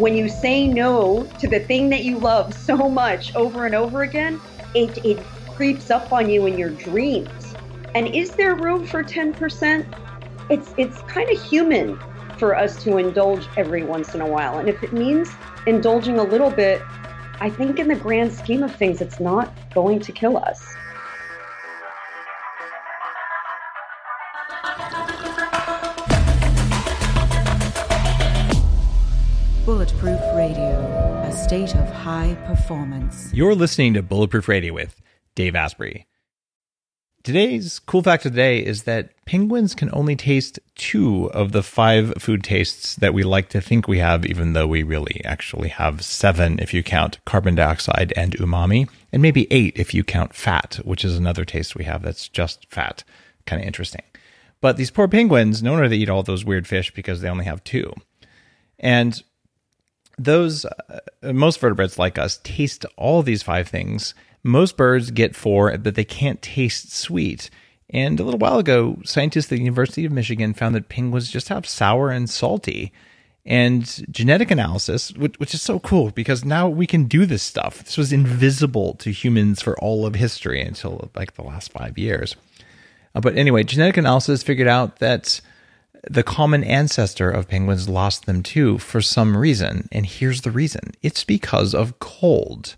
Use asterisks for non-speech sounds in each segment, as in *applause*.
when you say no to the thing that you love so much over and over again, it, it creeps up on you in your dreams. And is there room for 10%? It's it's kind of human for us to indulge every once in a while. And if it means indulging a little bit, I think in the grand scheme of things, it's not going to kill us. Bulletproof Radio, a state of high performance. You're listening to Bulletproof Radio with Dave Asprey. Today's cool fact of the day is that penguins can only taste two of the five food tastes that we like to think we have, even though we really actually have seven if you count carbon dioxide and umami, and maybe eight if you count fat, which is another taste we have that's just fat. Kind of interesting. But these poor penguins, no wonder they eat all those weird fish because they only have two. And those, uh, most vertebrates like us taste all these five things most birds get four, but they can't taste sweet. And a little while ago, scientists at the University of Michigan found that penguins just have sour and salty. And genetic analysis, which, which, is so cool because now we can do this stuff. This was invisible to humans for all of history until like the last five years. Uh, but anyway, genetic analysis figured out that the common ancestor of penguins lost them too for some reason. And here's the reason it's because of cold.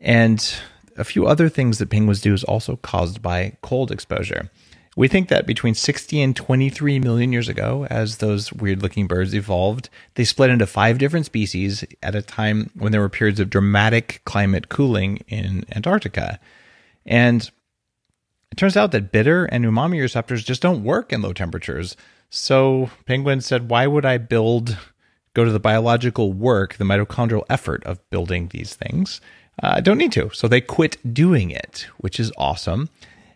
And a few other things that penguins do is also caused by cold exposure. We think that between 60 and 23 million years ago, as those weird looking birds evolved, they split into five different species at a time when there were periods of dramatic climate cooling in Antarctica. And it turns out that bitter and umami receptors just don't work in low temperatures. So Penguin said, why would I build, go to the biological work, the mitochondrial effort of building these things? uh, I don't need to. So they quit doing it, which is awesome.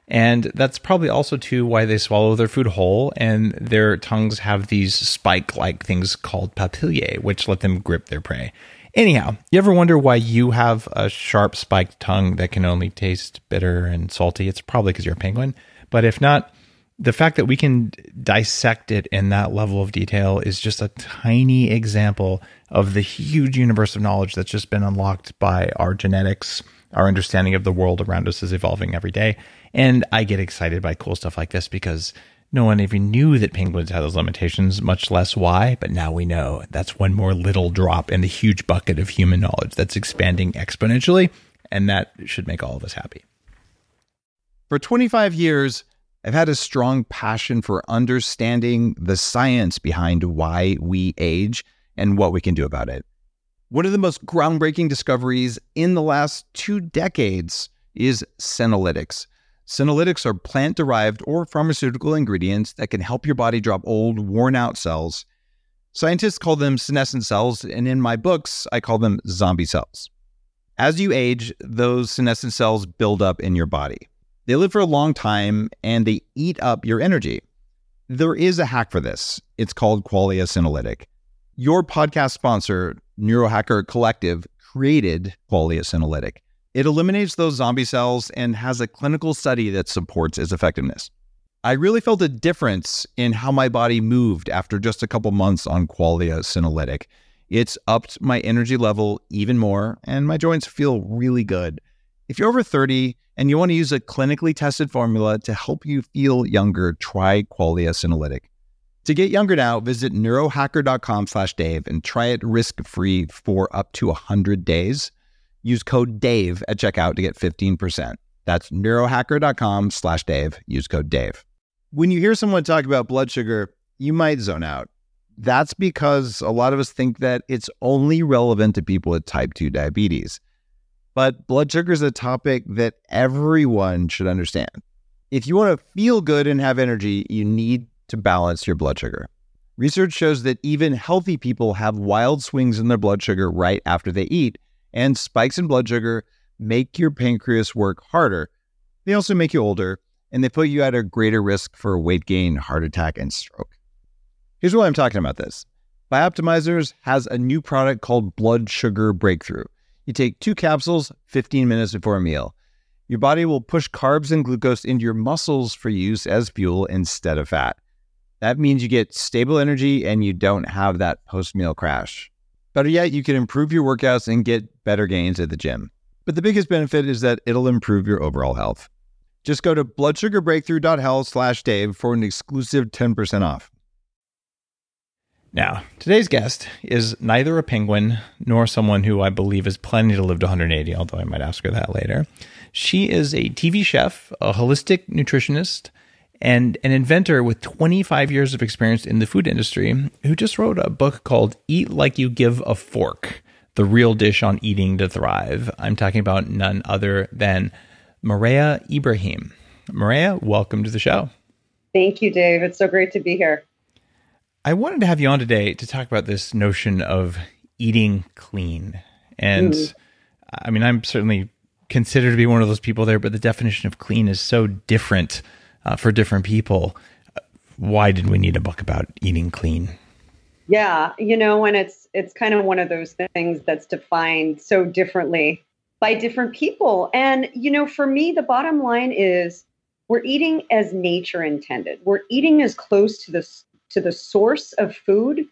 And that's probably also too why they swallow their food whole and their tongues have these spike like things called papillae, which let them grip their prey. Anyhow, you ever wonder why you have a sharp spiked tongue that can only taste bitter and salty? It's probably because you're a penguin. But if not, the fact that we can dissect it in that level of detail is just a tiny example of the huge universe of knowledge that's just been unlocked by our genetics. Our understanding of the world around us is evolving every day. And I get excited by cool stuff like this because no one even knew that penguins had those limitations, much less why. But now we know. That's one more little drop in the huge bucket of human knowledge that's expanding exponentially. And that should make all of us happy. For 25 years, I've had a strong passion for understanding the science behind why we age and what we can do about it. One of the most groundbreaking discoveries in the last two decades is senolytics. Senolytics are plant derived or pharmaceutical ingredients that can help your body drop old, worn out cells. Scientists call them senescent cells, and in my books, I call them zombie cells. As you age, those senescent cells build up in your body. They live for a long time and they eat up your energy. There is a hack for this. It's called Qualia Senolytic. Your podcast sponsor, Neurohacker Collective, created Qualia Senolytic. It eliminates those zombie cells and has a clinical study that supports its effectiveness. I really felt a difference in how my body moved after just a couple months on Qualia Senolytic. It's upped my energy level even more, and my joints feel really good. If you're over 30 and you want to use a clinically tested formula to help you feel younger, try Qualia Senolytic. To get younger now, visit neurohacker.com slash Dave and try it risk-free for up to 100 days. Use code DAVE at checkout to get 15%. That's neurohacker.com slash Dave. Use code DAVE. When you hear someone talk about blood sugar, you might zone out. That's because a lot of us think that it's only relevant to people with type 2 diabetes. But blood sugar is a topic that everyone should understand. If you want to feel good and have energy, you need to balance your blood sugar. Research shows that even healthy people have wild swings in their blood sugar right after they eat, and spikes in blood sugar make your pancreas work harder. They also make you older, and they put you at a greater risk for weight gain, heart attack, and stroke. Here's why I'm talking about this. Bioptimizers has a new product called Blood Sugar Breakthrough. You take two capsules 15 minutes before a meal. Your body will push carbs and glucose into your muscles for use as fuel instead of fat. That means you get stable energy and you don't have that post meal crash. Better yet, you can improve your workouts and get better gains at the gym. But the biggest benefit is that it'll improve your overall health. Just go to bloodsugarbreakthrough.health slash Dave for an exclusive 10% off. Now, today's guest is neither a penguin nor someone who I believe is planning to live to 180, although I might ask her that later. She is a TV chef, a holistic nutritionist, and an inventor with 25 years of experience in the food industry who just wrote a book called Eat Like You Give a Fork The Real Dish on Eating to Thrive. I'm talking about none other than Mareya Ibrahim. Mareya, welcome to the show. Thank you, Dave. It's so great to be here. I wanted to have you on today to talk about this notion of eating clean. And mm. I mean, I'm certainly considered to be one of those people there, but the definition of clean is so different uh, for different people. Why did we need a book about eating clean? Yeah, you know, and it's it's kind of one of those things that's defined so differently by different people. And you know, for me, the bottom line is we're eating as nature intended. We're eating as close to the to the source of food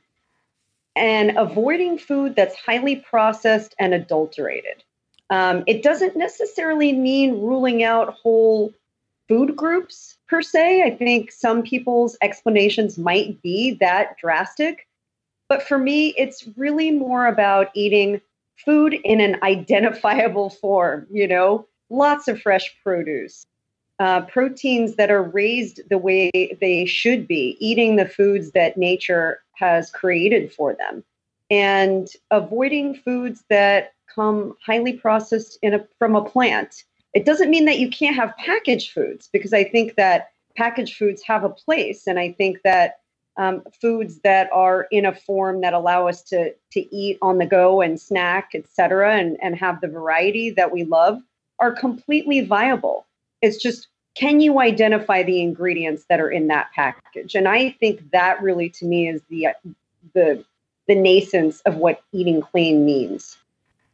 and avoiding food that's highly processed and adulterated. Um, it doesn't necessarily mean ruling out whole food groups per se. I think some people's explanations might be that drastic. But for me, it's really more about eating food in an identifiable form, you know, lots of fresh produce, uh, proteins that are raised the way they should be, eating the foods that nature has created for them, and avoiding foods that come highly processed in a, from a plant. It doesn't mean that you can't have packaged foods because I think that packaged foods have a place, and I think that um, foods that are in a form that allow us to to eat on the go and snack, etc., and, and have the variety that we love are completely viable. It's just can you identify the ingredients that are in that package? And I think that really to me is the the the nascence of what eating clean means.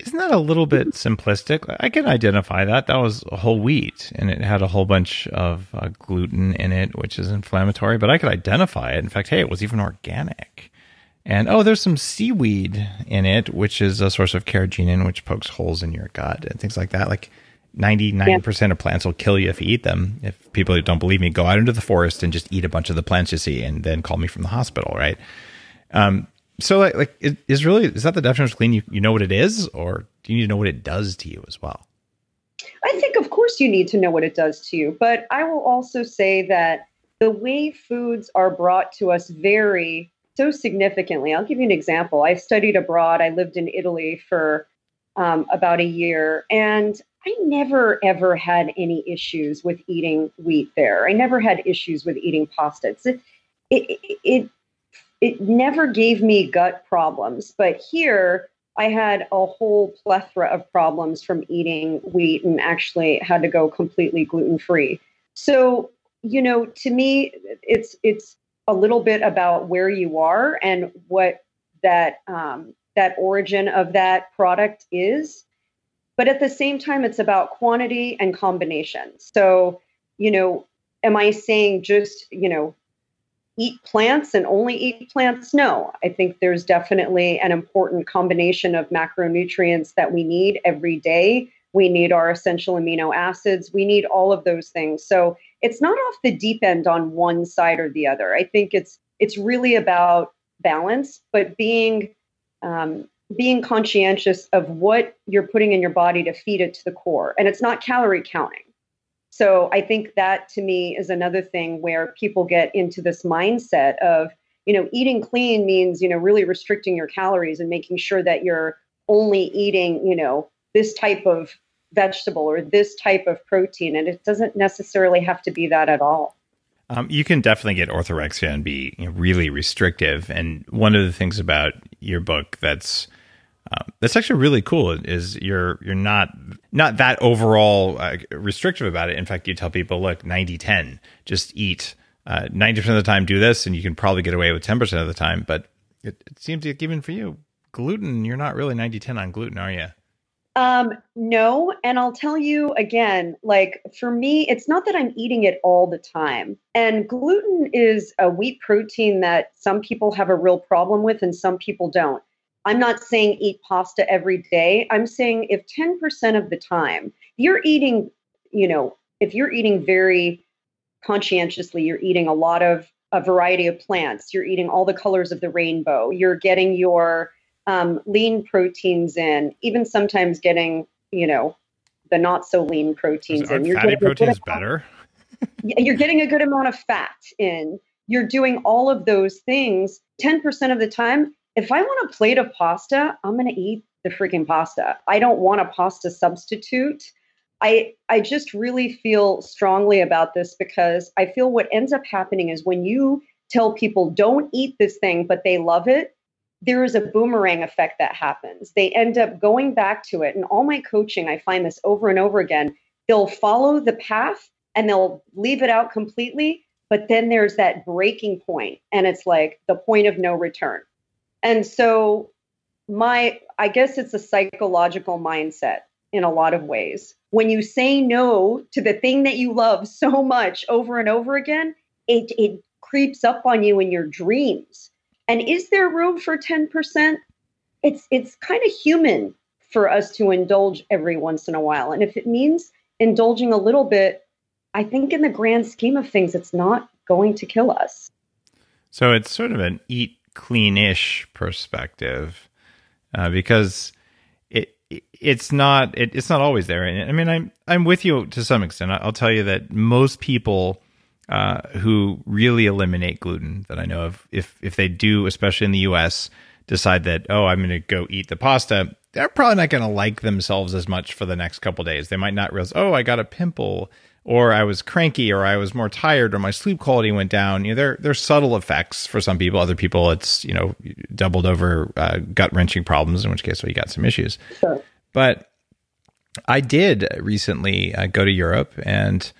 Isn't that a little bit simplistic? I can identify that. That was whole wheat and it had a whole bunch of uh, gluten in it, which is inflammatory, but I could identify it. In fact, hey, it was even organic. And oh, there's some seaweed in it, which is a source of carrageenan, which pokes holes in your gut and things like that. Like 99% yeah. of plants will kill you if you eat them. If people don't believe me, go out into the forest and just eat a bunch of the plants you see and then call me from the hospital, right? Um, so like, like is really is that the definition of clean? You you know what it is, or do you need to know what it does to you as well? I think of course you need to know what it does to you, but I will also say that the way foods are brought to us vary so significantly. I'll give you an example. I studied abroad. I lived in Italy for um, about a year, and I never ever had any issues with eating wheat there. I never had issues with eating pasta. It, it, it, it never gave me gut problems, but here I had a whole plethora of problems from eating wheat and actually had to go completely gluten free. So, you know, to me, it's it's a little bit about where you are and what that um, that origin of that product is. But at the same time, it's about quantity and combination. So, you know, am I saying just, you know, eat plants and only eat plants? No. I think there's definitely an important combination of macronutrients that we need every day. We need our essential amino acids. We need all of those things. So it's not off the deep end on one side or the other. I think it's it's really about balance, but being um, being conscientious of what you're putting in your body to feed it to the core. And it's not calorie counting. So I think that to me is another thing where people get into this mindset of, you know, eating clean means, you know, really restricting your calories and making sure that you're only eating, you know, this type of vegetable or this type of protein. And it doesn't necessarily have to be that at all. Um, you can definitely get orthorexia and be you know, really restrictive. And one of the things about your book that's um, that's actually really cool. Is you're you're not not that overall uh, restrictive about it. In fact, you tell people, look, 90-10, just eat uh, ninety percent of the time. Do this, and you can probably get away with ten percent of the time. But it, it seems like even for you, gluten, you're not really 90-10 on gluten, are you? Um, no, and I'll tell you again, like for me, it's not that I'm eating it all the time. And gluten is a wheat protein that some people have a real problem with and some people don't I'm not saying eat pasta every day. I'm saying if 10% of the time you're eating, you know, if you're eating very conscientiously, you're eating a lot of a variety of plants, you're eating all the colors of the rainbow, you're getting your um, lean proteins in, even sometimes getting, you know, the not so lean proteins in. You're fatty proteins better. *laughs* you're getting a good amount of fat in. You're doing all of those things 10% of the time. If I want a plate of pasta, I'm going to eat the freaking pasta. I don't want a pasta substitute. I I just really feel strongly about this because I feel what ends up happening is when you tell people don't eat this thing but they love it, there is a boomerang effect that happens. They end up going back to it. And all my coaching, I find this over and over again. They'll follow the path and they'll leave it out completely. But then there's that breaking point, and it's like the point of no return. And so, my, I guess it's a psychological mindset in a lot of ways. When you say no to the thing that you love so much over and over again, it, it creeps up on you in your dreams and is there room for 10%? It's it's kind of human for us to indulge every once in a while. And if it means indulging a little bit, I think in the grand scheme of things, it's not going to kill us. So it's sort of an eat cleanish perspective uh, because it, it's not it, it's not always there. I mean, I'm I'm with you to some extent. I'll tell you that most people uh, who really eliminate gluten that I know of, if if they do, especially in the U.S., decide that oh, I'm going to go eat the pasta, they're probably not going to like themselves as much for the next couple days. They might not realize, oh, I got a pimple, or I was cranky, or I was more tired, or my sleep quality went down. You know, there there's subtle effects for some people. Other people, it's you know doubled over uh, gut wrenching problems. In which case, well, you got some issues. Sure. But I did recently uh, go to Europe and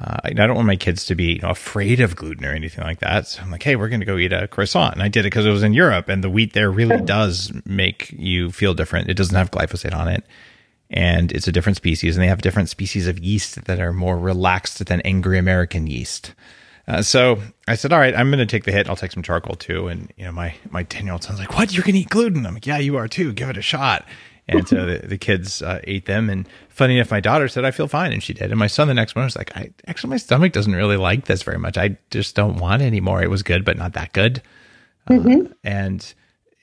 uh, I don't want my kids to be you know, afraid of gluten or anything like that. So I'm like, hey, we're going to go eat a croissant. And I did it because it was in Europe and the wheat there really does make you feel different. It doesn't have glyphosate on it. And it's a different species, and they have different species of yeast that are more relaxed than angry American yeast. Uh, so I said, all right, I'm going to take the hit. I'll take some charcoal too. And you know, my my ten year old son's like, what? You're going to eat gluten? I'm like, yeah, you are too. Give it a shot and so the, the kids uh, ate them. And funny enough, my daughter said I feel fine, and she did. And my son the next morning was like, I actually my stomach doesn't really like this very much. I just don't want anymore. It was good, but not that good. Uh, mm-hmm. Uh, and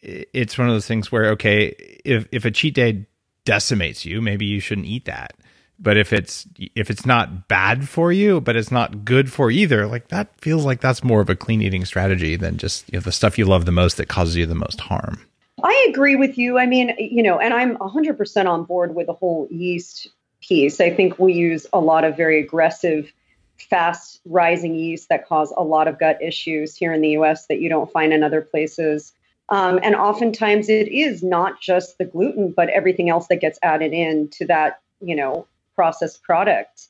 it's one of those things where okay, if if a cheat day decimates you, maybe you shouldn't eat that. But if it's if it's not bad for you, but it's not good for either, like that feels like that's more of a clean eating strategy than just you know, the stuff you love the most that causes you the most harm. I agree with you. I mean, you know, and I'm 100% on board with the whole yeast piece. I think we use a lot of very aggressive, fast rising yeast that cause a lot of gut issues here in the US that you don't find in other places. Um, and oftentimes it is not just the gluten, but everything else that gets added in to that, you know, processed product.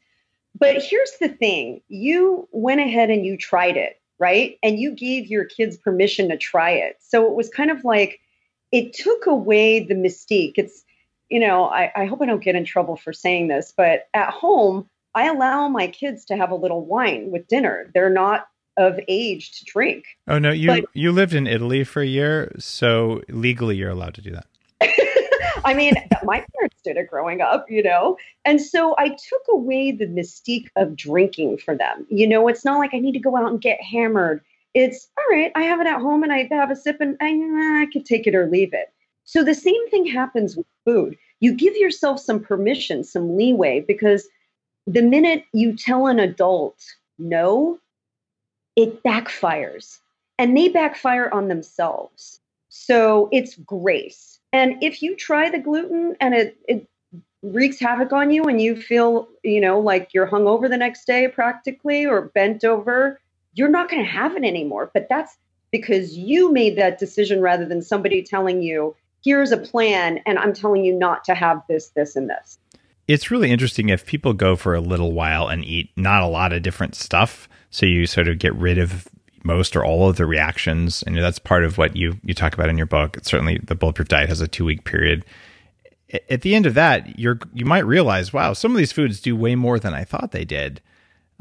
But here's the thing you went ahead and you tried it, right? And you gave your kids permission to try it. So it was kind of like, it took away the mystique. It's, you know, I, I hope I don't get in trouble for saying this, but at home, I allow my kids to have a little wine with dinner. They're not of age to drink. Oh no, you but, you lived in Italy for a year, so legally you're allowed to do that. *laughs* I mean, my parents did it growing up, you know. And so I took away the mystique of drinking for them. You know, it's not like I need to go out and get hammered it's all right, I have it at home and I have a sip and I, I could take it or leave it. So the same thing happens with food. You give yourself some permission, some leeway, because the minute you tell an adult no, it backfires and they backfire on themselves. So it's grace. And if you try the gluten and it, it wreaks havoc on you and you feel, you know, like you're hung over the next day practically or bent over, you're not going to have it anymore. But that's because you made that decision rather than somebody telling you, here's a plan, and I'm telling you not to have this, this, and this. It's really interesting if people go for a little while and eat not a lot of different stuff. So you sort of get rid of most or all of the reactions. And that's part of what you, you talk about in your book. certainly the bulletproof diet has a two week period. At the end of that, you're, you might realize, wow, some of these foods do way more than I thought they did.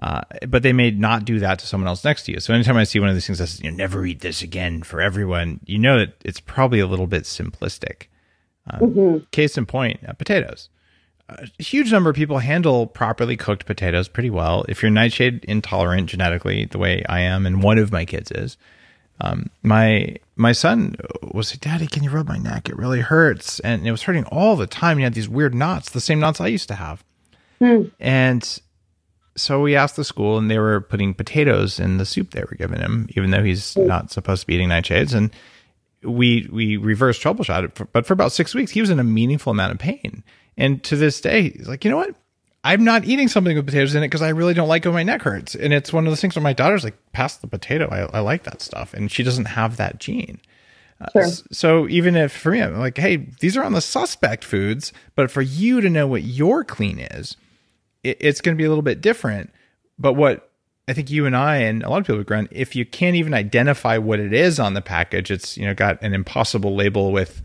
Uh, but they may not do that to someone else next to you. So anytime I see one of these things that says, you know, never eat this again for everyone, you know that it's probably a little bit simplistic. Um, mm-hmm. Case in point, uh, potatoes. A huge number of people handle properly cooked potatoes pretty well. If you're nightshade intolerant genetically, the way I am, and one of my kids is, um, my my son was like, "Daddy, can you rub my neck? It really hurts," and it was hurting all the time. He had these weird knots, the same knots I used to have, mm. and so we asked the school, and they were putting potatoes in the soup they were giving him, even though he's mm. not supposed to be eating nightshades. And we we reverse troubleshot it, but for about six weeks, he was in a meaningful amount of pain. And to this day, he's like, you know what? I'm not eating something with potatoes in it because I really don't like it when my neck hurts. And it's one of those things where my daughter's like, pass the potato. I, I like that stuff. And she doesn't have that gene. Uh, sure. Uh, so even if for me, I'm like, hey, these are on the suspect foods, but for you to know what your clean is, it, it's going to be a little bit different. But what I think you and I and a lot of people agree on, if you can't even identify what it is on the package, it's you know got an impossible label with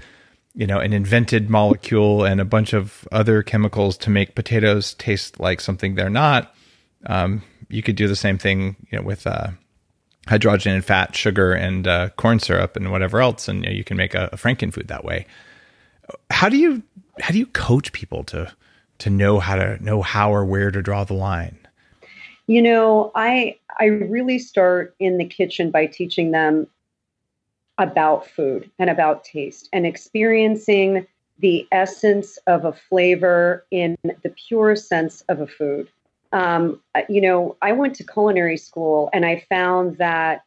you know an invented molecule and a bunch of other chemicals to make potatoes taste like something they're not. Um, you could do the same thing you know with uh, hydrogen and fat, sugar, and uh, corn syrup and whatever else, and you, know, you can make a, a frankenfood that way. How do you how do you coach people to to know how to know how or where to draw the line? You know, I I really start in the kitchen by teaching them about food and about taste and experiencing the essence of a flavor in the pure sense of a food. Um, you know, I went to culinary school and I found that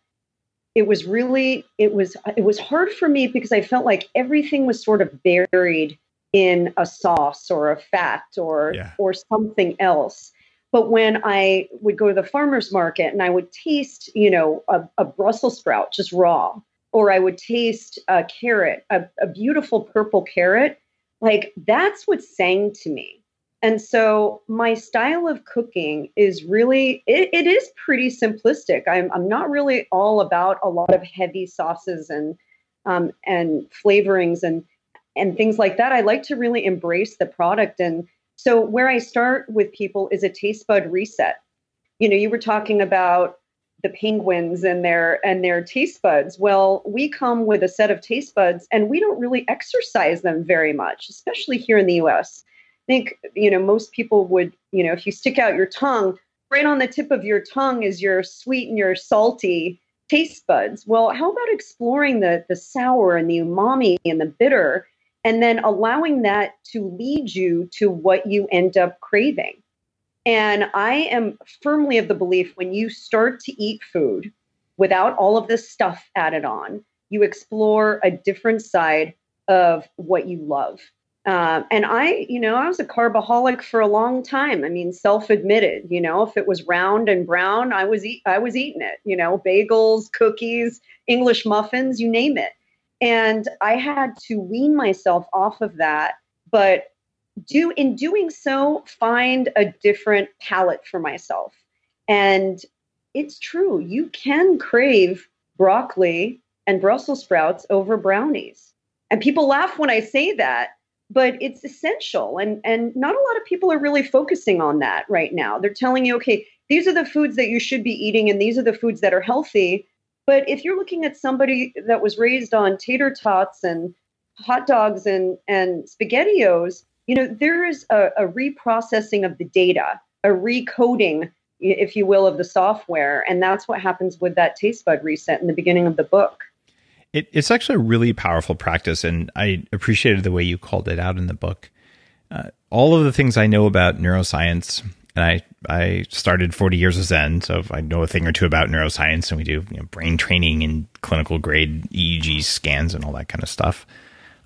it was really it was it was hard for me because I felt like everything was sort of buried in a sauce or a fat or yeah. or something else. But when I would go to the farmer's market and I would taste, you know, a, a Brussels sprout just raw, or I would taste a carrot, a, a beautiful purple carrot, like that's what sang to me. And so my style of cooking is really it, it is pretty simplistic. I'm I'm not really all about a lot of heavy sauces and um, and flavorings and and things like that. I like to really embrace the product. And so, where I start with people is a taste bud reset. You know, you were talking about the penguins and their and their taste buds. Well, we come with a set of taste buds, and we don't really exercise them very much, especially here in the U.S. I think you know most people would you know if you stick out your tongue, right on the tip of your tongue is your sweet and your salty taste buds. Well, how about exploring the the sour and the umami and the bitter? and then allowing that to lead you to what you end up craving. And I am firmly of the belief when you start to eat food without all of this stuff added on, you explore a different side of what you love. Uh, and I, you know, I was a carbaholic for a long time. I mean, self-admitted. You know, if it was round and brown, I was eat, I was eating it. You know, bagels, cookies, English muffins, you name it. And I had to wean myself off of that, but do in doing so find a different palate for myself. And it's true, you can crave broccoli and Brussels sprouts over brownies. And people laugh when I say that, but it's essential and and not a lot of people are really focusing on that right now. They're telling you, okay, these are the foods that you should be eating and these are the foods that are healthy, but if you're looking at somebody that was raised on tater tots and hot dogs and, and spaghettios, you know, there is a, a reprocessing of the data, a recoding, if you will, of the software. And that's what happens with that taste bud reset in the beginning of the book. It, it's actually a really powerful practice, and I appreciated the way you called it out in the book. Uh, all of the things I know about neuroscience and I I started 40 years of Zen, so I know a thing or two about neuroscience, and we do you know, brain training and clinical grade EEG scans and all that kind of stuff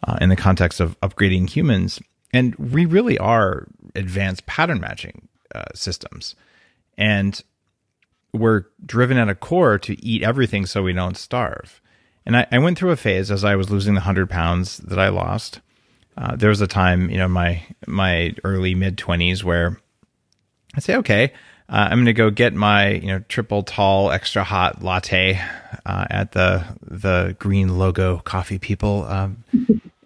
uh, in the context of upgrading humans. And we really are advanced pattern matching uh, systems, and we're driven at a core to eat everything so we don't starve. And I, I went through a phase as I was losing the hundred pounds that I lost. Uh, there was a time, you know, my my early mid twenties where I say, okay, uh, I'm going to go get my you know triple tall extra hot latte uh, at the the green logo coffee people, um,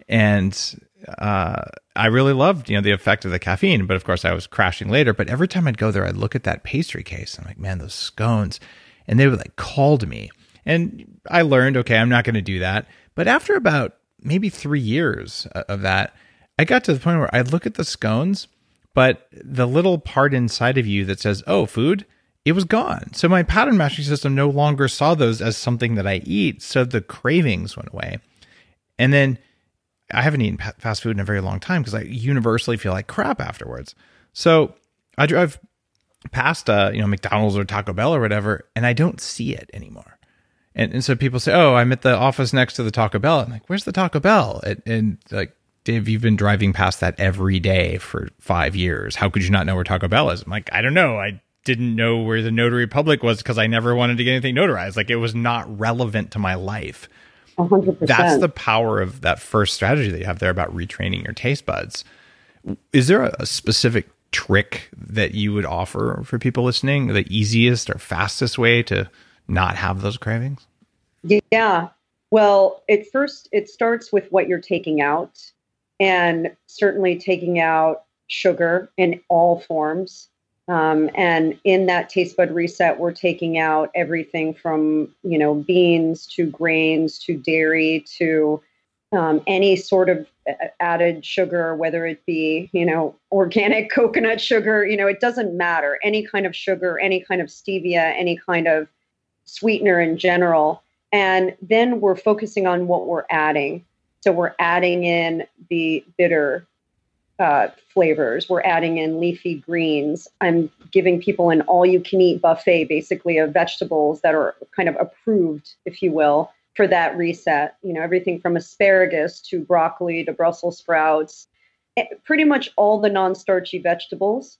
and uh, I really loved, you know, the effect of the caffeine, but of course I was crashing later. But every time I'd go there, I'd look at that pastry case. I'm like, man, those scones, and they would like call to me. And I learned, okay, I'm not going to do that. But after about maybe three years of that, I got to the point where I look at the scones, but the little part inside of you that says, oh, food, it was gone. So my pattern matching system no longer saw those as something that I eat. So the cravings went away. And then I haven't eaten fast food in a very long time because I universally feel like crap afterwards. So I drive past, uh, you know, McDonald's or Taco Bell or whatever, and I don't see it anymore. And, and so people say, "Oh, I'm at the office next to the Taco Bell." I'm like, "Where's the Taco Bell?" And, and like, Dave, you've been driving past that every day for five years. How could you not know where Taco Bell is? I'm like, I don't know. I didn't know where the notary public was because I never wanted to get anything notarized. Like it was not relevant to my life. 100%. That's the power of that first strategy that you have there about retraining your taste buds. Is there a, specific trick that you would offer for people listening? The easiest or fastest way to not have those cravings? Yeah. Well, at first it starts with what you're taking out and certainly taking out sugar in all forms um, and in that taste bud reset, we're taking out everything from you know beans to grains to dairy to um, any sort of added sugar, whether it be you know organic *laughs* coconut sugar. You know, it doesn't matter. Any kind of sugar, any kind of stevia, any kind of sweetener in general. And then we're focusing on what we're adding. So we're adding in the bitter uh, flavors. We're adding in leafy greens. I'm giving people an all you can eat buffet, basically, of vegetables that are kind of approved, if you will, for that reset. You know, everything from asparagus to broccoli to Brussels sprouts, eh, pretty much all the non starchy vegetables.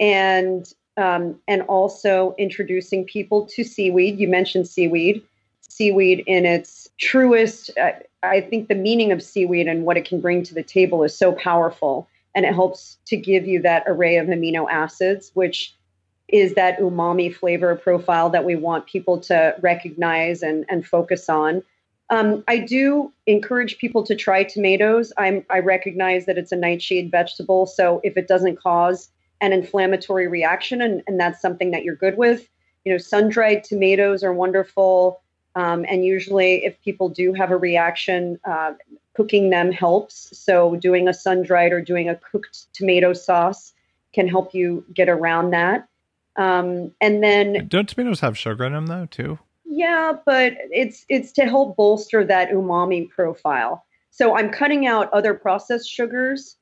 And um, and also introducing people to seaweed. You mentioned seaweed. Seaweed in its truest, uh, I think the meaning of seaweed and what it can bring to the table is so powerful and it helps to give you that array of amino acids, which is that umami flavor profile that we want people to recognize and, and focus on. Um, I do encourage people to try tomatoes. I'm, I recognize that it's a nightshade vegetable, so if it doesn't cause an inflammatory reaction, and, and that's something that you're good with, you know, sun dried tomatoes are wonderful. Um, and usually, if people do have a reaction, uh, cooking them helps. So, doing a sun dried or doing a cooked tomato sauce can help you get around that. Um, and then, don't tomatoes have sugar in them though, too? Yeah, but it's it's to help bolster that umami profile. So I'm cutting out other processed sugars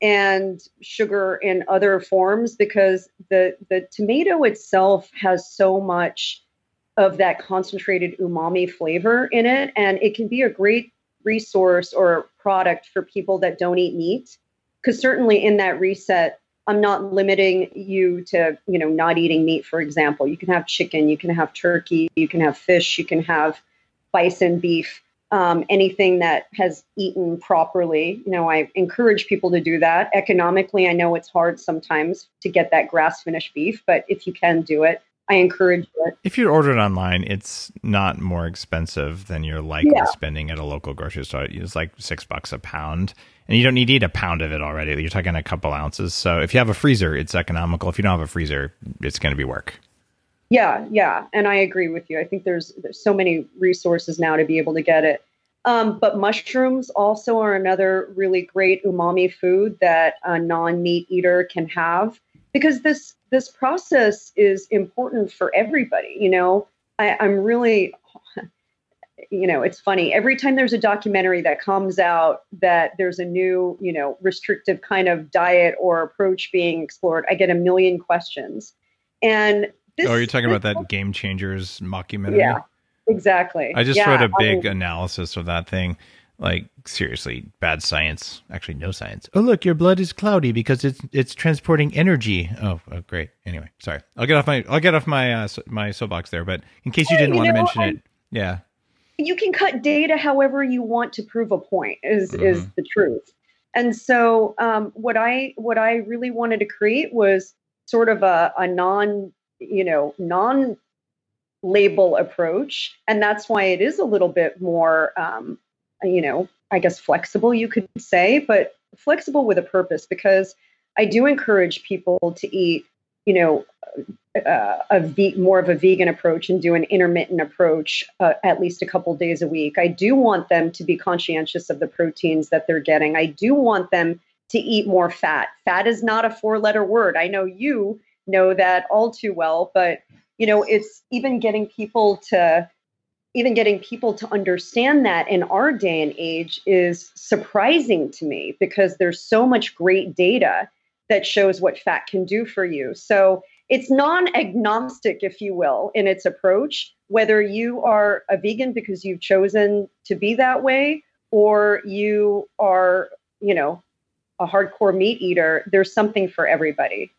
and sugar in other forms because the the tomato itself has so much of that concentrated umami flavor in it and it can be a great resource or product for people that don't eat meat. Because certainly in that reset i'm not limiting you to you know not eating meat for example. You can have chicken you can have turkey you can have fish you can have bison beef um, anything that has eaten properly. You know i encourage people to do that. Economically i know it's hard sometimes to get that grass finished beef but if you can do it I encourage it. If you order it online, it's not more expensive than you're likely yeah. spending at a local grocery store. It's like six bucks a pound, and you don't need to eat a pound of it already. You're talking a couple ounces. So if you have a freezer, it's economical. If you don't have a freezer, it's going to be work. Yeah, yeah, and I agree with you. I think there's there's so many resources now to be able to get it. Um, but mushrooms also are another really great umami food that a non-meat eater can have because this this process is important for everybody. You know, I, I'm really, you know, it's funny. Every time there's a documentary that comes out that there's a new, you know, restrictive kind of diet or approach being explored, I get a million questions. And this, oh, are you talking about that Game Changers mockumentary? Yeah, exactly. I just yeah, read a big analysis of that thing like seriously, bad science. Actually, no science. Oh, look, your blood is cloudy because it's it's transporting energy. Oh, oh great. Anyway, sorry. I'll get off my I'll get off my uh, my soapbox there. But in case you didn't you want know, to mention it, yeah. You can cut data however you want to prove a point. Is mm-hmm. is the truth. And so, um, what I what I really wanted to create was sort of a, a non you know non label approach and that's why it is a little bit more um, you know, I guess flexible, you could say, but flexible with a purpose because I do encourage people to eat, you know, uh, a ve- more of a vegan approach and do an intermittent approach uh, at least a couple days a week. I do want them to be conscientious of the proteins that they're getting. I do want them to eat more fat. Fat is not a four letter word. I know you know that all too well, but you know, it's even getting people to even getting people to understand that in our day and age is surprising to me because there's so much great data that shows what fat can do for you. So it's non agnostic, if you will, in its approach, whether you are a vegan because you've chosen to be that way or you are, you know, a hardcore meat eater, there's something for everybody.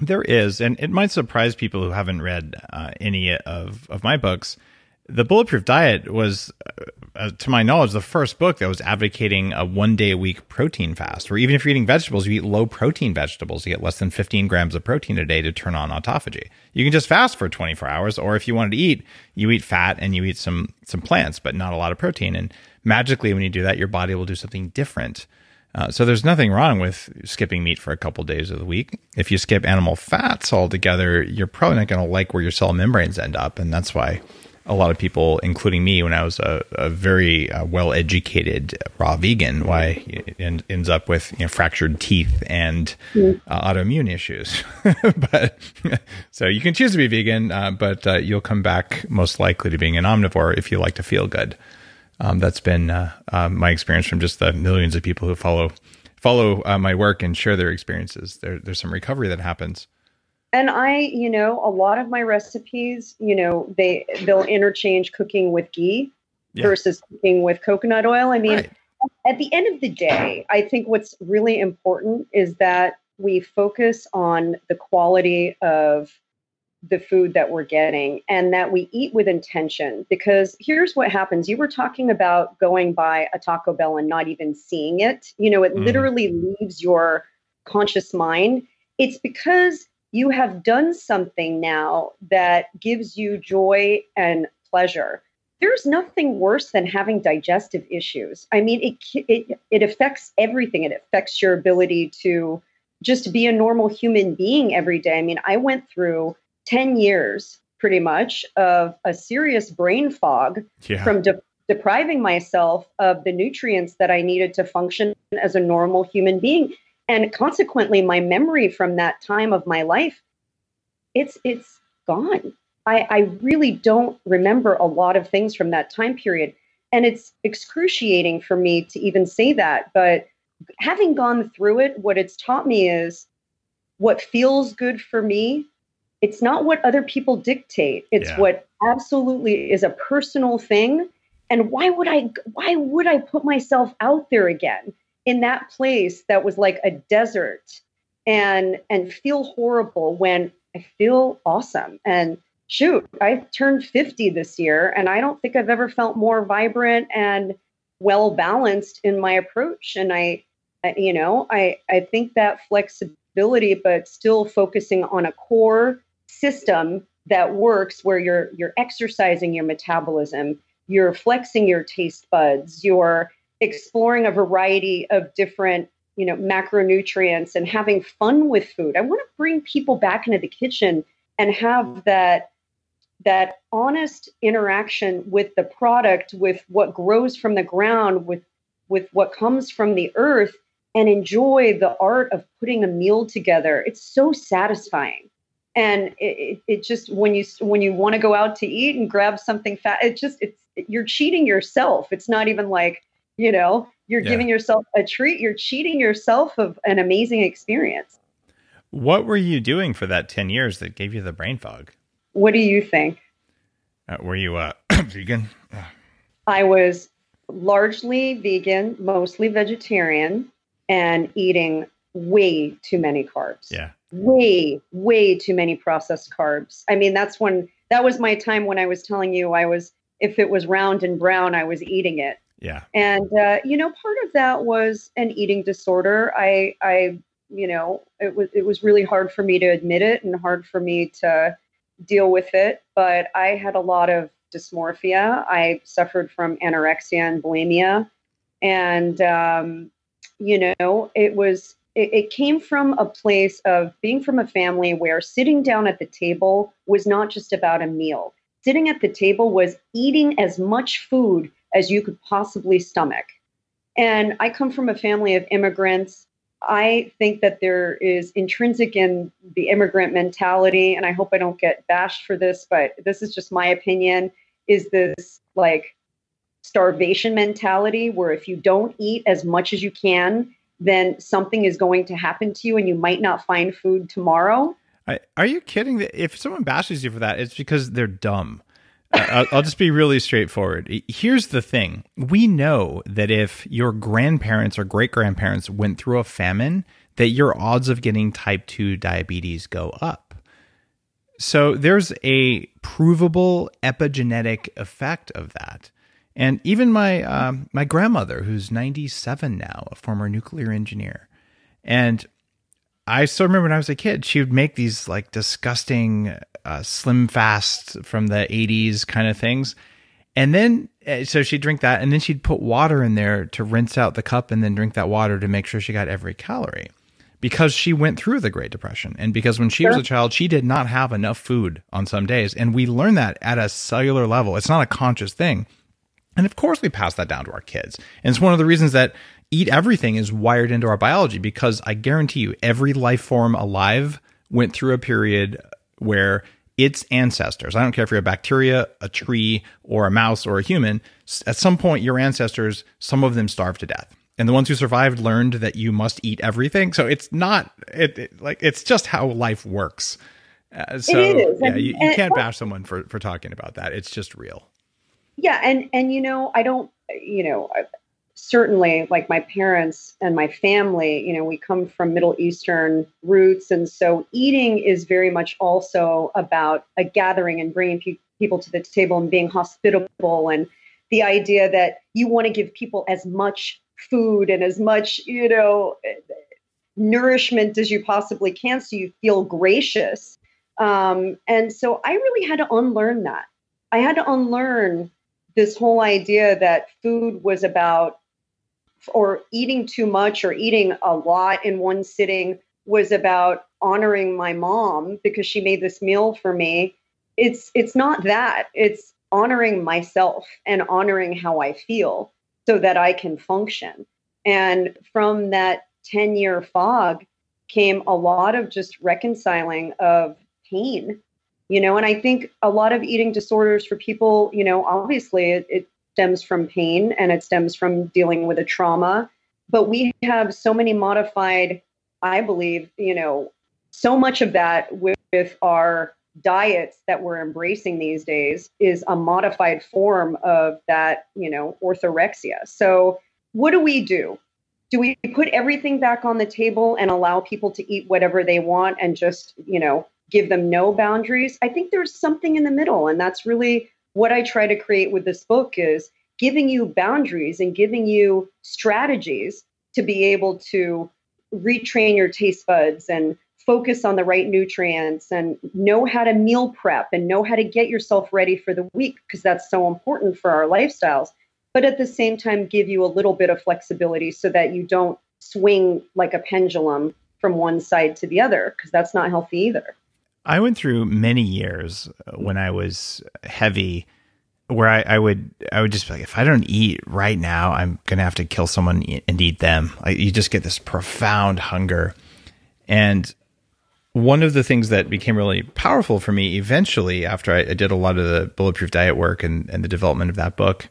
There is, and it might surprise people who haven't read uh, any of, of my books the Bulletproof Diet was, uh, uh, to my knowledge, the first book that was advocating a one day a week protein fast, where even if you're eating vegetables, you eat low protein vegetables. You get less than 15 grams of protein a day to turn on autophagy. You can just fast for 24 hours, or if you wanted to eat, you eat fat and you eat some some plants, but not a lot of protein. And magically, when you do that, your body will do something different. Uh, so there's nothing wrong with skipping meat for a couple days of the week. If you skip animal fats altogether, you're probably not going to like where your cell membranes end up, and that's why a lot of people, including me, when I was a, a very uh, well-educated raw vegan, why it ends up with you know, fractured teeth and mm. uh, autoimmune issues. *laughs* but so you can choose to be vegan, uh, but uh, you'll come back most likely to being an omnivore if you like to feel good. Um, that's been uh, uh, my experience from just the millions of people who follow follow my work and share their experiences. There, there's some recovery that happens and i you know a lot of my recipes you know they they'll interchange cooking with ghee yeah. versus cooking with coconut oil i mean right. at the end of the day i think what's really important is that we focus on the quality of the food that we're getting and that we eat with intention because here's what happens you were talking about going by a taco bell and not even seeing it you know it mm. literally leaves your conscious mind it's because you have done something now that gives you joy and pleasure. There's nothing worse than having digestive issues. I mean, it, it, it affects everything. It affects your ability to just be a normal human being every day. I mean, I went through 10 years pretty much of a serious brain fog yeah. from de- depriving myself of the nutrients that I needed to function as a normal human being and consequently my memory from that time of my life it's it's gone. I, I really don't remember a lot of things from that time period. And it's excruciating for me to even say that but having gone through it what it's taught me is what feels good for me it's not what other people dictate. It's yeah. what absolutely is a personal thing. And why would i why would i put myself out there again in that place that was like a desert and and feel horrible when I feel awesome. And shoot, I turned 50 this year and I don't think I've ever felt more vibrant and well balanced in my approach and I you know, I I think that flexibility but still focusing on a core system that works where you're you're exercising your metabolism, you're flexing your taste buds, you're exploring a variety of different you know macronutrients and having fun with food. I want to bring people back into the kitchen and have that that honest interaction with the product with what grows from the ground with with what comes from the earth and enjoy the art of putting a meal together. It's so satisfying. And it, it, just when you when you want to go out to eat and grab something fat it just it's you're cheating yourself. It's not even like you know you're yeah. giving yourself a treat you're cheating yourself of an amazing experience. What were you doing for that 10 years that gave you the brain fog? What do you think? Uh, were you uh, *clears throat* vegan? I was largely vegan mostly vegetarian and eating way too many carbs. Yeah. Way way too many processed carbs. I mean that's when that was my time when i was telling you i was if it was round and brown i was eating it yeah. And uh, you know, part of that was an eating disorder. I I you know, it was it was really hard for me to admit it and hard for me to deal with it, but I had a lot of dysmorphia. I suffered from anorexia and bulimia and um, You know, it was it, it came from a place of being from a family where sitting down at the table was not just about a meal. Sitting at the table was eating as much food as you could possibly stomach. And I come from a family of immigrants. I think that there is intrinsic in the immigrant mentality, and I hope I don't get bashed for this, but this is just my opinion, is this like starvation mentality where if you don't eat as much as you can, then something is going to happen to you and you might not find food tomorrow. Are you kidding? If someone bashes you for that, it's because they're dumb. I'll, I'll just be really straightforward. Here's the thing we know that if your grandparents or great grandparents went through a famine, that your odds of getting type 2 diabetes go up. So there's a provable epigenetic effect of that. And even my um, my grandmother, who's 97 now, a former nuclear engineer, and I still remember when I was a kid, she would make these like disgusting uh, slim fast from the 80s kind of things. And then, uh, so she'd drink that, and then she'd put water in there to rinse out the cup and then drink that water to make sure she got every calorie because she went through the Great Depression. And because when she sure. was a child, she did not have enough food on some days. And we learn that at a cellular level. It's not a conscious thing. And of course, we pass that down to our kids. And it's one of the reasons that eat everything is wired into our biology because I guarantee you, every life form alive went through a period where its ancestors, I don't care if you're a bacteria, a tree, or a mouse, or a human, at some point, your ancestors, some of them starved to death. And the ones who survived learned that you must eat everything. So it's not it, it like it's just how life works. Uh, so yeah, you, you can't bash someone for for talking about that. It's just real yeah and and you know i don't you know certainly like my parents and my family you know we come from middle eastern roots and so eating is very much also about a gathering and bringing pe- people to the table and being hospitable and the idea that you want to give people as much food and as much you know nourishment as you possibly can so you feel gracious. Um, and so i really had to unlearn that. I had to unlearn this whole idea that food was about or eating too much or eating a lot in one sitting was about honoring my mom because she made this meal for me it's it's not that. It's honoring myself and honoring how i feel so that i can function. And from that 10 year fog came a lot of just reconciling of pain you know and i think a lot of eating disorders for people you know obviously it, it stems from pain and it stems from dealing with a trauma but we have so many modified i believe you know so much of that with, with our diets that we're embracing these days is a modified form of that you know orthorexia so what do we do do we put everything back on the table and allow people to eat whatever they want and just you know give them no boundaries. I think there's something in the middle. And that's really what I try to create with this book is giving you boundaries and giving you strategies to be able to retrain your taste buds and focus on the right nutrients and know how to meal prep and know how to get yourself ready for the week because that's so important for our lifestyles but at the same time give you a little bit of flexibility so that you don't swing like a pendulum from one side to the other because that's not healthy either I went through many years when I was heavy where I, I, would I would just be like, if I don't eat right now, I'm gonna have to kill someone and eat them. Like, you just get this profound hunger, and one of the things that became really powerful for me eventually, after I, I did a lot of the bulletproof diet work and, and the development of that book,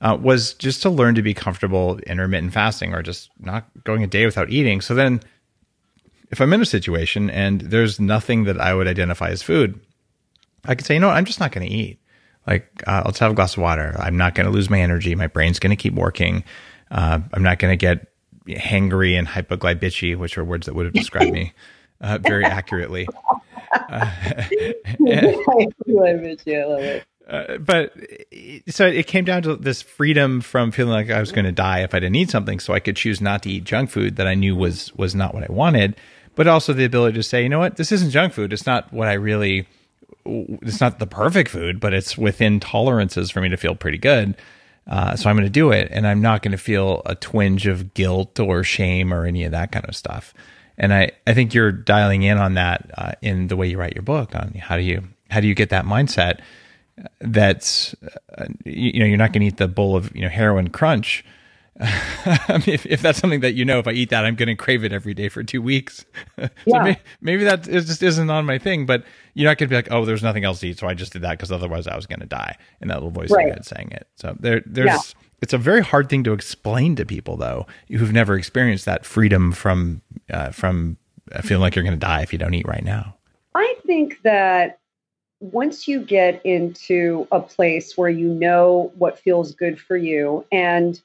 uh, was just to learn to be comfortable intermittent fasting or just not going a day without eating. So then if I'm in a situation and there's nothing that I would identify as food, I could say, you know what, I'm just not going to eat. Like, uh, I'll just have a glass of water. I'm not going to lose my energy. My brain's going to keep working. Uh, I'm not going to get hangry and hypoglycemic, which are words that would have described me *laughs* uh, very accurately. *laughs* *laughs* Uh, uh, but so it came down to this freedom from feeling like I was going to die if I didn't eat something, so I could choose not to eat junk food that I knew was was not what I wanted but also the ability to say, you know what, this isn't junk food. It's not what I really. It's not the perfect food, but it's within tolerances for me to feel pretty good. Uh, so I'm going to do it, and I'm not going to feel a twinge of guilt or shame or any of that kind of stuff. And I, I think you're dialing in on that uh, in the way you write your book on how do you how do you get that mindset that's uh, you, you know you're not going to eat the bowl of you know heroin crunch I *laughs* mean, if, if that's something that you know, if I eat that, I'm going to crave it every day for two weeks. *laughs* so Yeah. may, maybe that just isn't on my thing, but you're not going to be like, oh, there's nothing else to eat, so I just did that because otherwise I was going to die. And that little voice in Right. your head saying it. So there, there's, Yeah. it's a very hard thing to explain to people though who've never experienced that freedom from, uh, from uh, feeling like you're going to die if you don't eat right now. I think that once you get into a place where you know what feels good for you and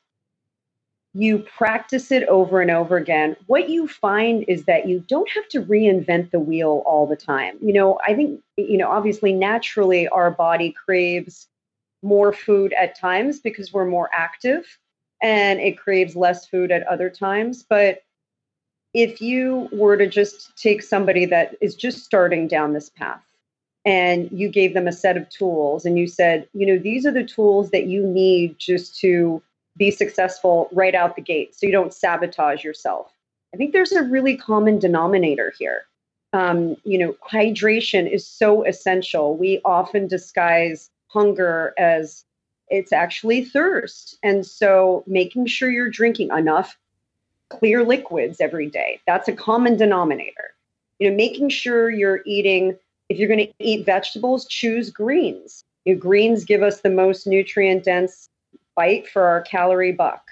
you practice it over and over again, what you find is that you don't have to reinvent the wheel all the time. You know, I think, you know, obviously, naturally, our body craves more food at times because we're more active and it craves less food at other times. But if you were to just take somebody that is just starting down this path and you gave them a set of tools and you said, you know, these are the tools that you need just to be successful right out the gate so you don't sabotage yourself. I think there's a really common denominator here. Um, you know, hydration is so essential. We often disguise hunger as it's actually thirst. And so making sure you're drinking enough clear liquids every day. That's a common denominator. You know, making sure you're eating, if you're going to eat vegetables, choose greens. Greens give us the most nutrient dense bite for our calorie buck.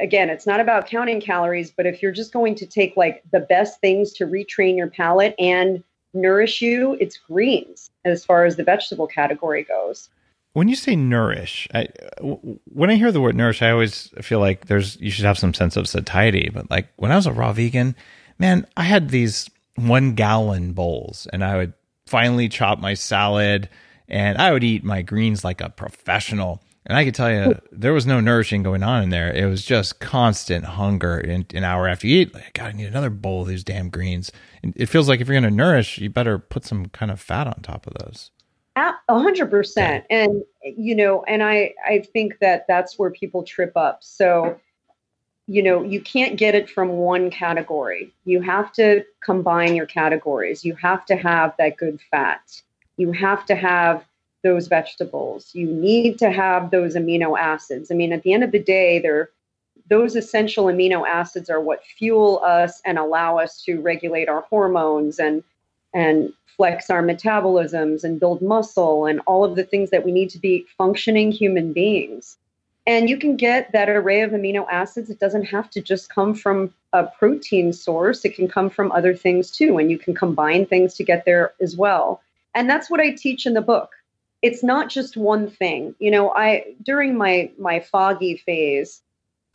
Again, it's not about counting calories, but if you're just going to take like the best things to retrain your palate and nourish you, it's greens as far as the vegetable category goes. When you say nourish, I, when I hear the word nourish, I always feel like there's you should have some sense of satiety. But like when I was a raw vegan, man, I had these one gallon bowls, and I would finely chop my salad, and I would eat my greens like a professional. And I could tell you, there was no nourishing going on in there. It was just constant hunger. And an hour after you eat, like, God, I need another bowl of these damn greens. And it feels like if you're going to nourish, you better put some kind of fat on top of those. A a hundred percent. And, you know, and I, I think that that's where people trip up. So, you know, you can't get it from one category. You have to combine your categories. You have to have that good fat. You have to have those vegetables. You need to have those amino acids. I mean, at the end of the day, they're those essential amino acids are what fuel us and allow us to regulate our hormones and and flex our metabolisms and build muscle and all of the things that we need to be functioning human beings. And you can get that array of amino acids. It doesn't have to just come from a protein source, it can come from other things too. And you can combine things to get there as well. And that's what I teach in the book. It's not just one thing. You know, I during my my foggy phase,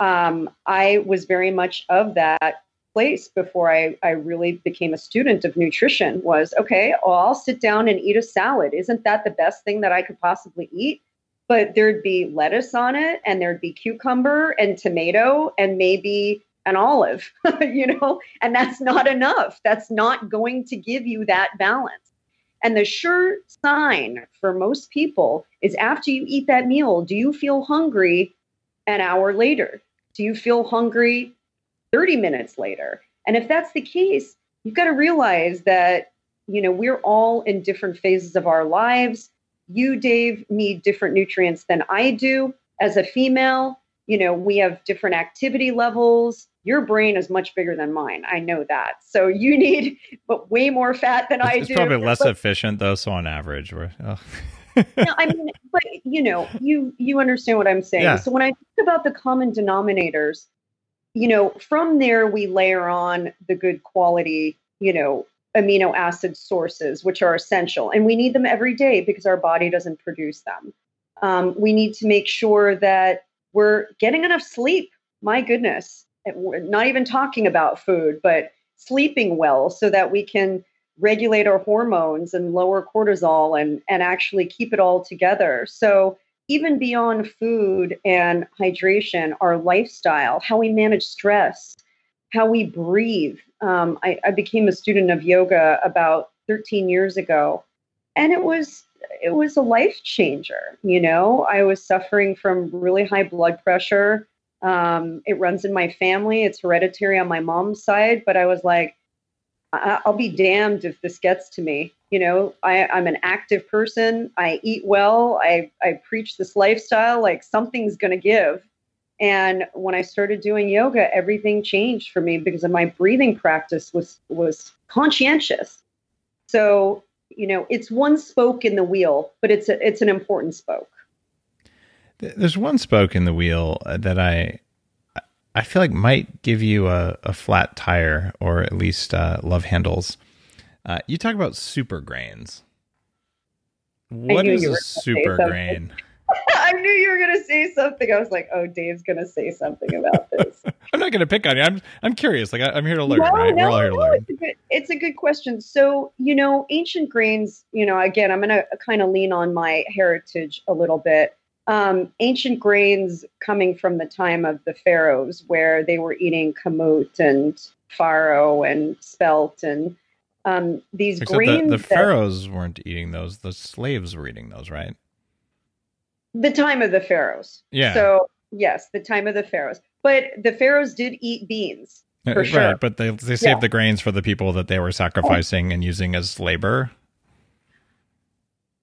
um, I was very much of that place before I, I really became a student of nutrition was okay, well, I'll sit down and eat a salad. Isn't that the best thing that I could possibly eat? But there'd be lettuce on it, and there'd be cucumber and tomato, and maybe an olive, *laughs* you know, and that's not enough. That's not going to give you that balance. And the sure sign for most people is after you eat that meal, do you feel hungry an hour later? Do you feel hungry 30 minutes later? And if that's the case, you've got to realize that, you know, we're all in different phases of our lives. You, Dave, need different nutrients than I do. As a female, you know, we have different activity levels. Your brain is much bigger than mine. I know that. So you need *laughs* but way more fat than I It's do. probably less But- efficient though. So on average, we're oh. no, I mean, but you know, you you understand what I'm saying. Yeah. So when I think about the common denominators, you know, from there we layer on the good quality, you know, amino acid sources, which are essential, and we need them every day because our body doesn't produce them. Um, we need to make sure that we're getting enough sleep. My goodness, not even talking about food, but sleeping well so that we can regulate our hormones and lower cortisol and and actually keep it all together. So even beyond food and hydration, our lifestyle, how we manage stress, how we breathe. Um, I, I became a student of yoga about 13 years ago, and it was it was a life changer. You know, I was suffering from really high blood pressure. Um, it runs in my family. It's hereditary on my mom's side, but I was like, I- will be damned if this gets to me. You know, I, I'm an active person. I eat well. I, I preach this lifestyle. Like something's going to give. And when I started doing yoga, everything changed for me because of my breathing practice was was conscientious. So, you know, it's one spoke in the wheel, but it's a, it's an important spoke. There's one spoke in the wheel uh, that I I feel like might give you a, a flat tire or at least uh, love handles. Uh, you talk about super grains. What is a super grain? *laughs* I knew you were going to say something. I was like, "Oh, Dave's going to say something about this." *laughs* I'm not going to pick on you. I'm I'm curious. Like I, am here to learn. No, right? No, We're all here to learn. It's a, good, it's a good question. So you know, ancient grains. You know, again, I'm going to kind of lean on my heritage a little bit um, ancient grains coming from the time of the pharaohs, where they were eating kamut and farro and spelt and um, these Except grains. The, the pharaohs that, weren't eating those; the slaves were eating those, right? The time of the pharaohs. Yeah. So yes, the time of the pharaohs. But the pharaohs did eat beans. Uh, for right, sure. but they they saved yeah. the grains for the people that they were sacrificing and using as labor.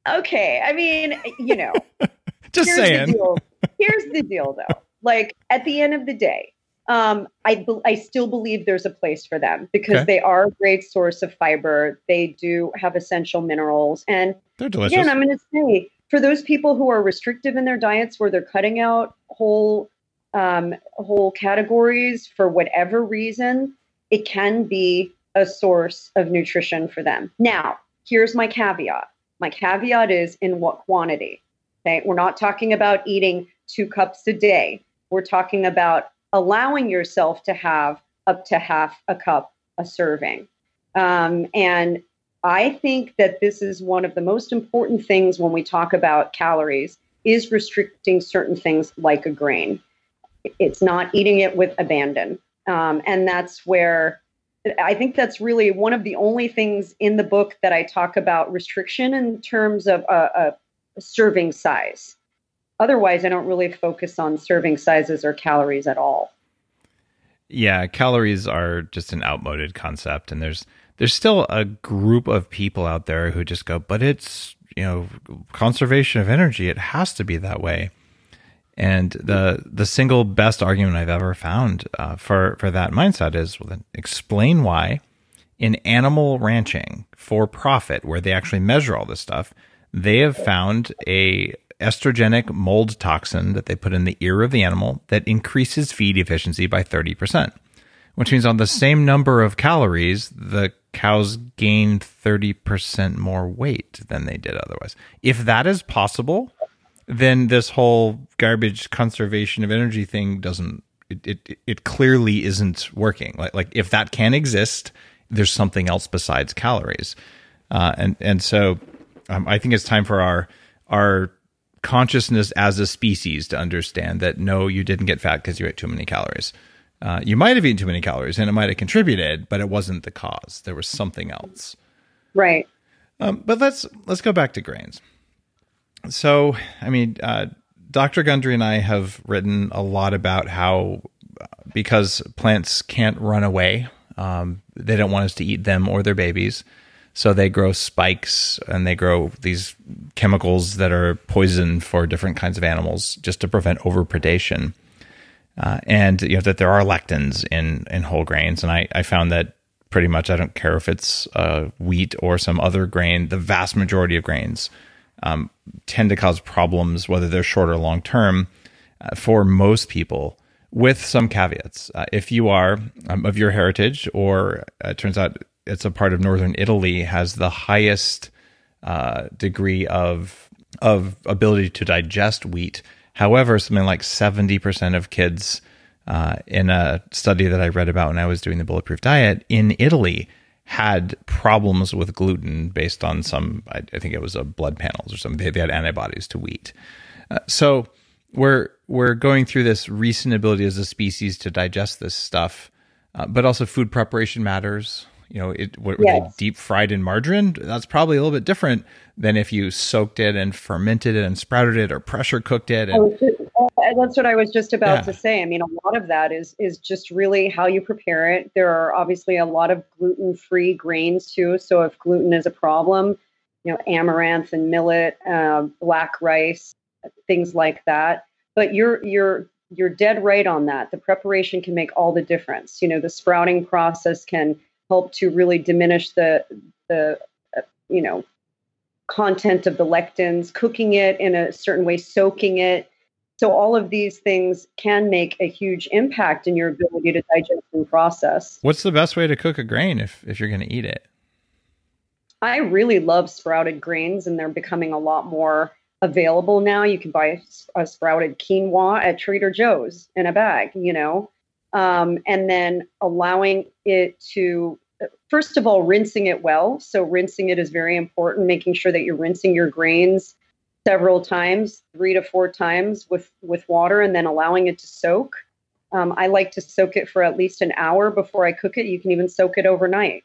Okay, I mean, you know, *laughs* Just Here's saying. The deal. Here's the deal, though. Like at the end of the day, um, I I still believe there's a place for them because okay. they are a great source of fiber. They do have essential minerals, and they're delicious. Again, I'm going to say for those people who are restrictive in their diets, where they're cutting out whole um, whole categories for whatever reason, it can be a source of nutrition for them. Now, here's my caveat. My caveat is in what quantity. Okay. We're not talking about eating two cups a day. We're talking about allowing yourself to have up to half a cup a serving. Um, and I think that this is one of the most important things when we talk about calories is restricting certain things like a grain. It's not eating it with abandon. Um, and that's where I think that's really one of the only things in the book that I talk about restriction in terms of a, a serving size. Otherwise, I don't really focus on serving sizes or calories at all. Yeah, calories are just an outmoded concept, and there's there's still a group of people out there who just go, but it's you know conservation of energy. It has to be that way. And the the single best argument I've ever found uh, for for that mindset is well, then explain why in animal ranching for profit, where they actually measure all this stuff, they have found a estrogenic mold toxin that they put in the ear of the animal that increases feed efficiency by 30%, which means on the same number of calories, the cows gain 30% more weight than they did otherwise. If that is possible, then this whole garbage conservation of energy thing doesn't it, it, it clearly isn't working. Like like if that can exist, there's something else besides calories. Uh, and and so um, I think it's time for our our consciousness as a species to understand that no, you didn't get fat because you ate too many calories. Uh, you might have eaten too many calories and it might have contributed, but it wasn't the cause. There was something else. Right. Um, but let's let's go back to grains. So, I mean, uh, Dr. Gundry and I have written a lot about how because plants can't run away, um, they don't want us to eat them or their babies. So they grow spikes and they grow these chemicals that are poison for different kinds of animals just to prevent overpredation. Uh, and you know that there are lectins in in whole grains, and I, I found that pretty much I don't care if it's uh, wheat or some other grain. The vast majority of grains um, tend to cause problems, whether they're short or long term, uh, for most people. With some caveats, uh, if you are um, of your heritage, or uh, it turns out it's a part of northern Italy, has the highest uh, degree of of ability to digest wheat. However, something like seventy percent of kids uh, in a study that I read about when I was doing the bulletproof diet in Italy had problems with gluten based on some, I, I think it was a blood panels or something. They, they had antibodies to wheat. Uh, so we're we're going through this recent ability as a species to digest this stuff, uh, but also food preparation matters You know, it were, were Yes. they deep fried in margarine? That's probably a little bit different than if you soaked it and fermented it and sprouted it or pressure cooked it. I And, just- uh, that's what I was just about Yeah. to say. I mean, a lot of that is is just really how you prepare it. There are obviously a lot of gluten-free grains too. So if gluten is a problem, you know, amaranth and millet, uh, black rice, things like that. But you're you're you're dead right on that. The preparation can make all the difference. You know, the sprouting process can help to really diminish the the uh, you know content of the lectins, cooking it in a certain way, soaking it. So all of these things can make a huge impact in your ability to digest and process. what's the best way to cook a grain if if you're going to eat it? I really love sprouted grains, and they're becoming a lot more available now. You can buy a sprouted quinoa at Trader Joe's in a bag, you know, um, and then allowing it to, first of all, rinsing it well. So, rinsing it is very important, making sure that you're rinsing your grains several times, three to four times with, with water, and then allowing it to soak. Um, I like to soak it for at least an hour before I cook it. You can even soak it overnight.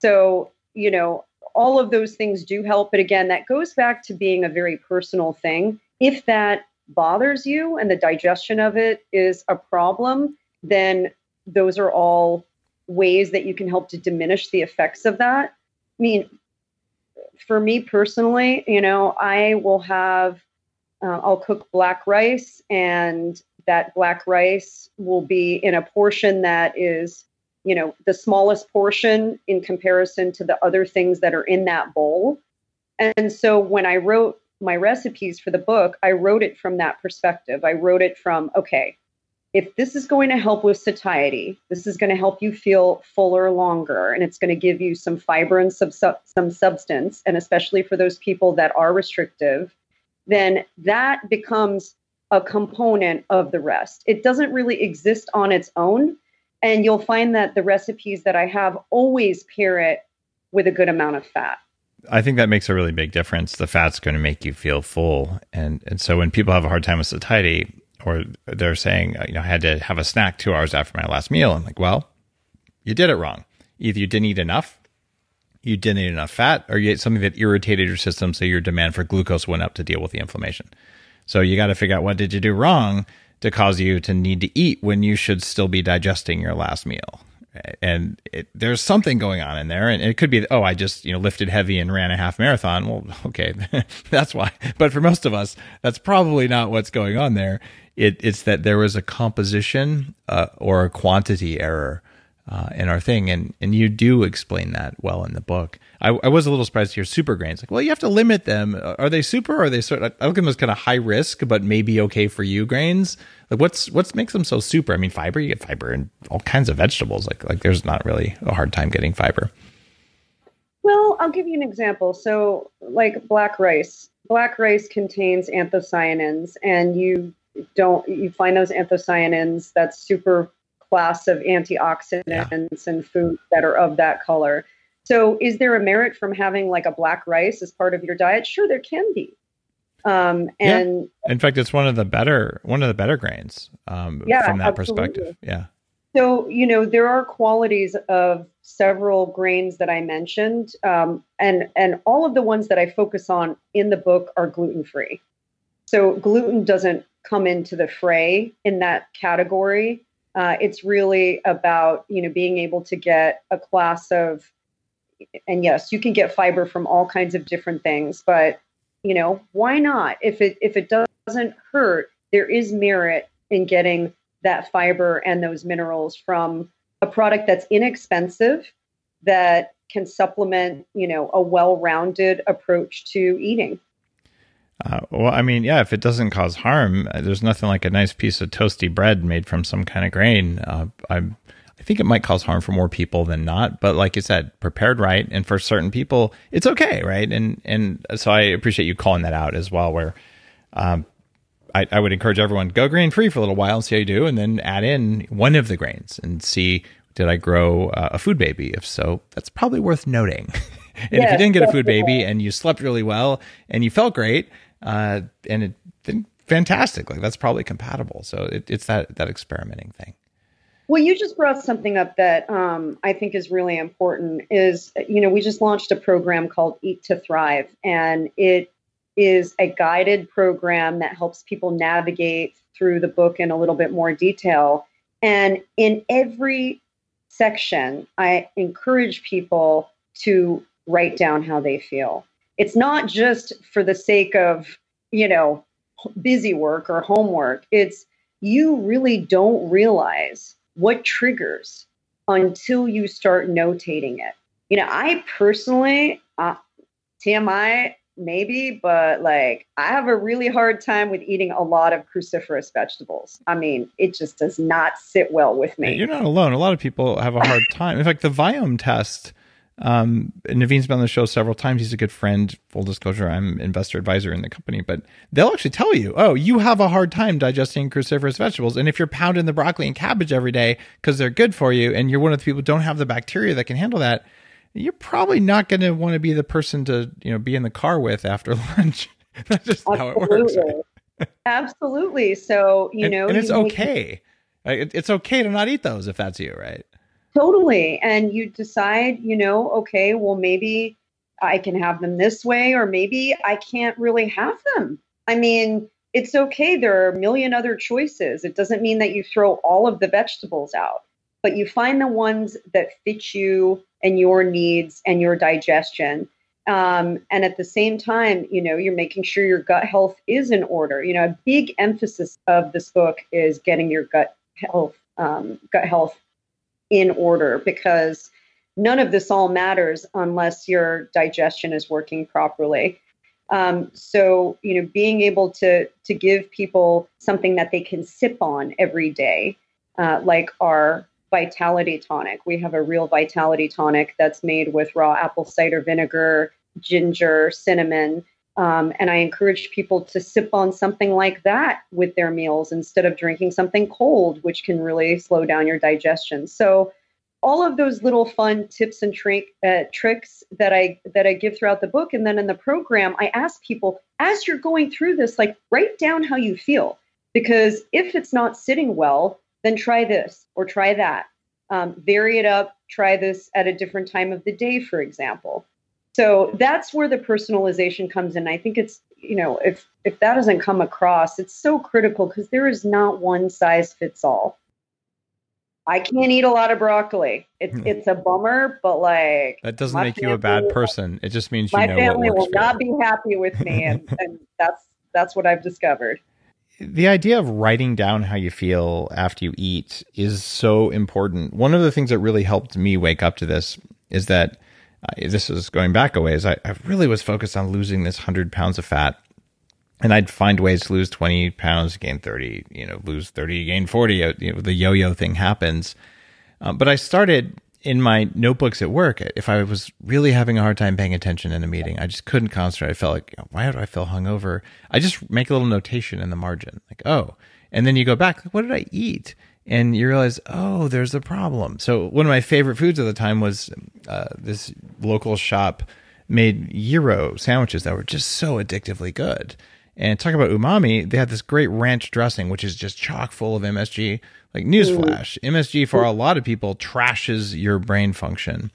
So, you know, all of those things do help. But again, that goes back to being a very personal thing. If that bothers you and the digestion of it is a problem, then those are all ways that you can help to diminish the effects of that. I mean, for me personally, you know, I will have, uh, I'll cook black rice, and that black rice will be in a portion that is you know the smallest portion in comparison to the other things that are in that bowl and so when i wrote my recipes for the book i wrote it from that perspective i wrote it from okay if this is going to help with satiety this is going to help you feel fuller longer and it's going to give you some fiber and some, some substance and especially for those people that are restrictive then that becomes a component of the rest it doesn't really exist on its own and you'll find that the recipes that I have always pair it with a good amount of fat. I think that makes a really big difference. The fat's going to make you feel full, and and so when people have a hard time with satiety, or they're saying, uh, you know, I had to have a snack two hours after my last meal, I'm like, well, you did it wrong. Either you didn't eat enough, you didn't eat enough fat, or you ate something that irritated your system, so your demand for glucose went up to deal with the inflammation. So you got to figure out what did you do wrong to cause you to need to eat when you should still be digesting your last meal. And it, there's something going on in there, and it could be, oh, I just you know lifted heavy and ran a half marathon. Well, *laughs* okay, *laughs* that's why. But for most of us, that's probably not what's going on there. It, it's that there was a composition uh, or a quantity error uh, in our thing, and and you do explain that well in the book. I, I was a little surprised to hear super grains. Like, well, you have to limit them. Are they super? Or are they sort? Of, I look at them as kind of high risk, but maybe okay for you grains. Like, what's what's makes them so super? I mean, fiber. You get fiber in all kinds of vegetables. Like like there's not really a hard time getting fiber. Well, I'll give you an example. So, like black rice. Black rice contains anthocyanins, and you don't you find those anthocyanins that super class of antioxidants Yeah. and foods that are of that color. So, is there a merit from having like a black rice as part of your diet? Sure, there can be. Um, Yeah. and In fact, it's one of the better one of the better grains um, Yeah, from that absolutely. perspective. Yeah. So, you know, there are qualities of several grains that I mentioned, um, and and all of the ones that I focus on in the book are gluten free. So gluten doesn't come into the fray in that category. Uh, it's really about you know being able to get a class of, and yes, you can get fiber from all kinds of different things, but you know why not? If it if it doesn't hurt, there is merit in getting that fiber and those minerals from a product that's inexpensive that can supplement you know a well-rounded approach to eating Uh, well, I mean, yeah, if it doesn't cause harm, uh, there's nothing like a nice piece of toasty bread made from some kind of grain. Uh, I'm, I think it might cause harm for more people than not, but like you said, prepared right, and for certain people, it's okay, right? And and so I appreciate you calling that out as well. Where, um, I, I would encourage everyone go grain free for a little while and see how you do, and then add in one of the grains and see did I grow uh, a food baby? If so, that's probably worth noting. *laughs* and if you didn't get a food baby and you slept really well and you felt great, uh, and it then fantastic, like that's probably compatible. So it, it's that that experimenting thing. Well, you just brought something up that um, I think is really important. Is you know we just launched a program called Eat to Thrive, and it is a guided program that helps people navigate through the book in a little bit more detail. And in every section, I encourage people to write down how they feel. It's not just for the sake of, you know, busy work or homework. It's you really don't realize what triggers until you start notating it. You know, I personally, uh, TMI, maybe, but like I have a really hard time with eating a lot of cruciferous vegetables. I mean, it just does not sit well with me. You're not alone. A lot of people have a hard time. In fact, the Viome test, um, Naveen's been on the show several times. He's a good friend. Full disclosure, I'm investor advisor in the company, but they'll actually tell you, oh, you have a hard time digesting cruciferous vegetables. And if you're pounding the broccoli and cabbage every day because they're good for you, and you're one of the people who don't have the bacteria that can handle that, you're probably not going to want to be the person to you know be in the car with after *laughs* lunch. *laughs* That's just Absolutely. how it works. Right? Absolutely. So you and, know, and it's okay. it's okay to not eat those if that's you, right? Totally. And you decide, you know, okay, well maybe I can have them this way, or maybe I can't really have them. I mean, it's okay. There are a million other choices. It doesn't mean that you throw all of the vegetables out, but you find the ones that fit you and your needs and your digestion. Um, and at the same time, you know, you're making sure your gut health is in order. You know, a big emphasis of this book is getting your gut health, um, gut health in order because none of this all matters unless your digestion is working properly. Um, so, you know, being able to to give people something that they can sip on every day, uh, like our vitality tonic. We have a real vitality tonic that's made with raw apple cider vinegar, ginger, cinnamon. Um, and I encourage people to sip on something like that with their meals instead of drinking something cold, which can really slow down your digestion. So, all of those little fun tips and uh, tricks that I that I give throughout the book, and then in the program, I ask people as you're going through this, like write down how you feel, because if it's not sitting well, then try this or try that. Um, vary it up, try this at a different time of the day, for example. So that's where the personalization comes in. I think it's, you know, if if that doesn't come across, it's so critical because there is not one size fits all. I can't eat a lot of broccoli. It's hmm. it's a bummer, but like that doesn't make you a bad person. It just means you my know family will not be happy with me, and, *laughs* and that's that's what I've discovered the idea of writing down how you feel after you eat is so important. One of the things that really helped me wake up to this is that this is going back a ways. I, I really was focused on losing this hundred pounds of fat, and I'd find ways to lose twenty pounds, gain thirty, you know, lose thirty, gain forty. Uh, you know, the yo-yo thing happens. Um, but I started in my notebooks at work, if I was really having a hard time paying attention in a meeting, I just couldn't concentrate. I felt like, why do I feel hungover? I just make a little notation in the margin, like, oh, and then you go back, like, what did I eat? And you realize, oh, there's a problem. So one of my favorite foods at the time was uh, this local shop made gyro sandwiches that were just so addictively good. And talk about umami, they had this great ranch dressing, which is just chock full of MSG. Like newsflash. MSG for a lot of people trashes your brain function,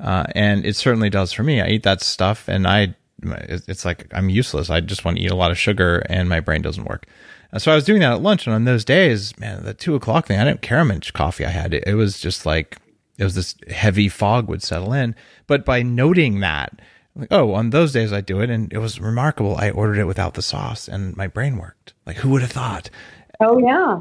uh, and it certainly does for me. I eat that stuff, and I it's like I'm useless. I just want to eat a lot of sugar, and my brain doesn't work. So I was doing that at lunch, and on those days, man, the two o'clock thing, I didn't care how much coffee I had. It, it was just like it was this heavy fog would settle in. But by noting that, like, oh, on those days I do it, and it was remarkable. I ordered it without the sauce, and my brain worked. Like, who would have thought? Oh yeah,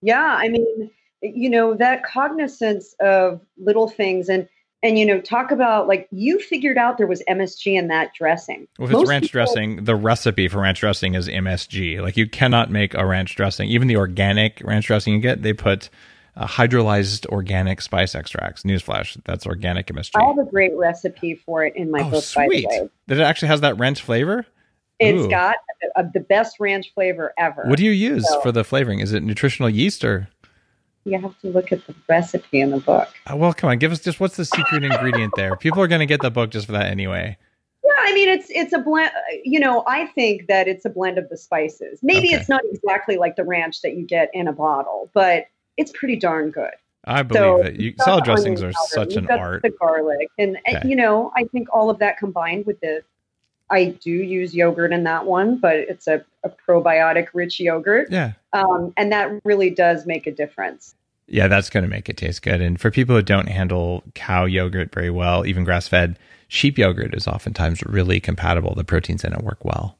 yeah, I mean, you know, that cognizance of little things and and you know, talk about like you figured out there was MSG in that dressing. Well, if it's ranch people, dressing, the recipe for ranch dressing is MSG. Like you cannot make a ranch dressing. Even the organic ranch dressing you get, they put uh, hydrolyzed organic spice extracts. Newsflash, that's organic MSG. I have a great recipe for it in my oh, book. Sweet. By the way, that it actually has that ranch flavor. It's Ooh. got a, the best ranch flavor ever. What do you use so, for the flavoring? Is it nutritional yeast or? You have to look at the recipe in the book. Uh, well, come on, give us just what's the secret ingredient there? People are going to get the book just for that anyway. Yeah, I mean it's it's a blend. You know, I think that it's a blend of the spices. Maybe okay. it's not exactly like the ranch that you get in a bottle, but it's pretty darn good. I believe So, it. You, salad dressings are powder, such you've an art. The garlic, and, and, you know, I think all of that combined with the, I do use yogurt in that one, but it's a, a probiotic rich yogurt, Yeah. um, and that really does make a difference. Yeah, that's going to make it taste good. And for people who don't handle cow yogurt very well, even grass fed, sheep yogurt is oftentimes really compatible. The proteins in it work well.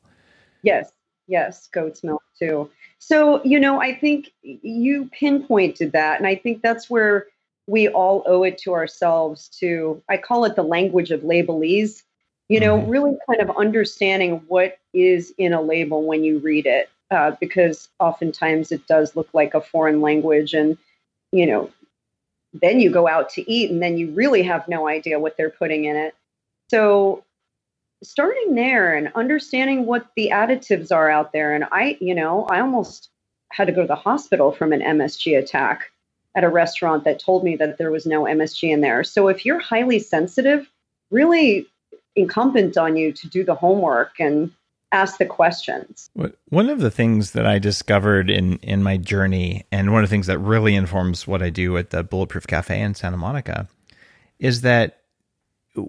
Yes, yes, goat's milk too. So, you know, I think you pinpointed that. And I think that's where we all owe it to ourselves to, I call it the language of labelese, you know, Mhm. really kind of understanding what is in a label when you read it, uh, because oftentimes it does look like a foreign language. And, you know, then you go out to eat and then you really have no idea what they're putting in it. So, starting there and understanding what the additives are out there. And I, you know, I almost had to go to the hospital from an MSG attack at a restaurant that told me that there was no MSG in there. So if you're highly sensitive, really incumbent on you to do the homework and ask the questions. One of the things that I discovered in in my journey, and one of the things that really informs what I do at the Bulletproof Cafe in Santa Monica, is that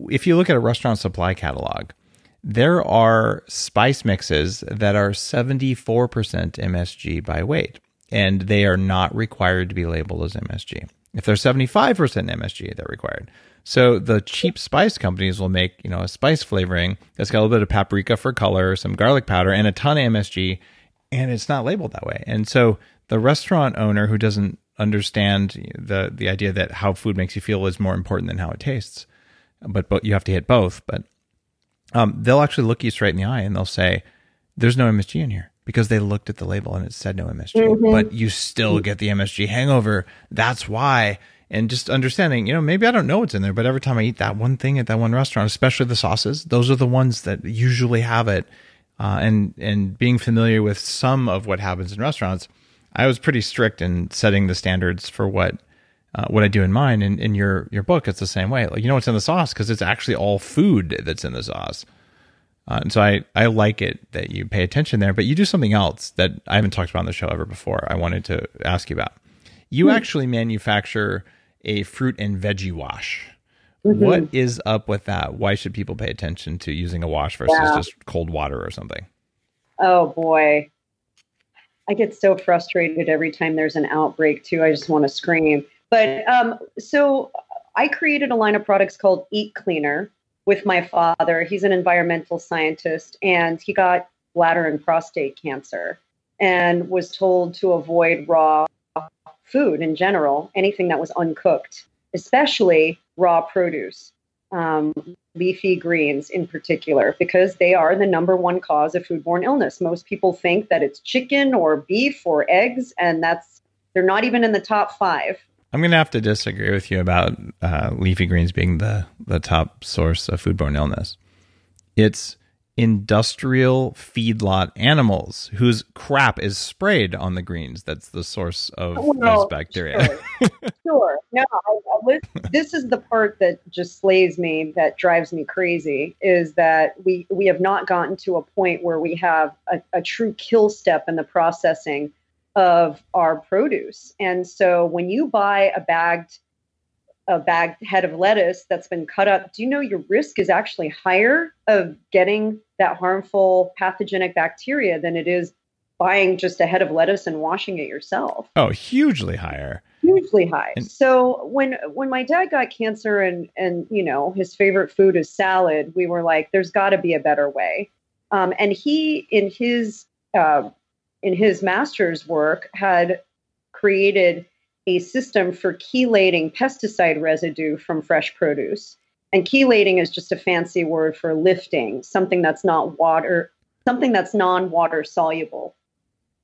if you look at a restaurant supply catalog, there are spice mixes that are 74% MSG by weight, and they are not required to be labeled as MSG. If they're 75% MSG, they're required. So the cheap spice companies will make, you know, a spice flavoring that's got a little bit of paprika for color, some garlic powder, and a ton of MSG, and it's not labeled that way. And so the restaurant owner who doesn't understand the the idea that how food makes you feel is more important than how it tastes, but but you have to hit both. But um, they'll actually look you straight in the eye and they'll say, "There's no MSG in here." Because they looked at the label and it said no MSG, Mhm. but you still get the MSG hangover. That's why and just understanding, you know, maybe I don't know what's in there, but every time I eat that one thing at that one restaurant, especially the sauces, those are the ones that usually have it. Uh, and and being familiar with some of what happens in restaurants, I was pretty strict in setting the standards for what uh, what I do in mine. And in your your book, it's the same way. Like you know what's in the sauce because it's actually all food that's in the sauce. Uh, and so I, I like it that you pay attention there, but you do something else that I haven't talked about on the show ever before. I wanted to ask you about. You actually manufacture a fruit and veggie wash. Mm-hmm. What is up with that? Why should people pay attention to using a wash versus Yeah. just cold water or something? Oh boy. I get so frustrated every time there's an outbreak too. I just want to scream. But um, so I created a line of products called Eat Cleaner with my father. He's an environmental scientist and he got bladder and prostate cancer and was told to avoid raw food in general, anything that was uncooked, especially raw produce, um, leafy greens in particular, because they are the number one cause of foodborne illness. Most people think that it's chicken or beef or eggs, and that's they're not even in the top five. I'm going to have to disagree with you about uh, leafy greens being the, the top source of foodborne illness. It's industrial feedlot animals whose crap is sprayed on the greens. That's the source of Well, those bacteria. Sure. sure. *laughs* No, I, I, this is the part that just slays me, that drives me crazy, is that we, we have not gotten to a point where we have a, a true kill step in the processing of our produce. And so when you buy a bagged a bagged head of lettuce that's been cut up, do you know your risk is actually higher of getting that harmful pathogenic bacteria than it is buying just a head of lettuce and washing it yourself? oh, hugely higher. hugely high. And- so when when my dad got cancer and and you know his favorite food is salad, we were like, there's got to be a better way. Um, and he in his uh, in his master's work had created a system for chelating pesticide residue from fresh produce. And chelating is just a fancy word for lifting something that's not water, something that's non-water soluble.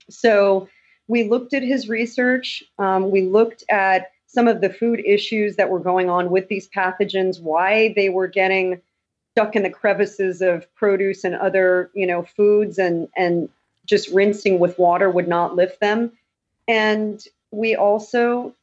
So we looked at his research. Um, we looked at some of the food issues that were going on with these pathogens, why they were getting stuck in the crevices of produce and other, you know, foods, and and just rinsing with water would not lift them. And we also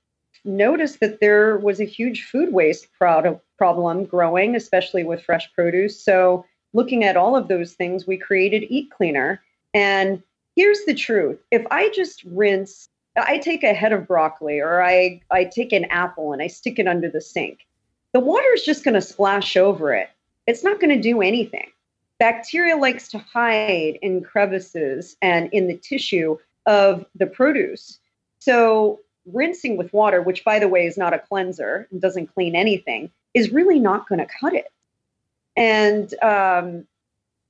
noticed that there was a huge food waste pro- problem growing, especially with fresh produce. So looking at all of those things, we created Eat Cleaner. And here's the truth if I just rinse I take a head of broccoli or I, I take an apple and I stick it under the sink. The water is just going to splash over it. It's not going to do anything. Bacteria likes to hide in crevices and in the tissue of the produce. So rinsing with water, which by the way is not a cleanser and doesn't clean anything, is really not going to cut it. And um,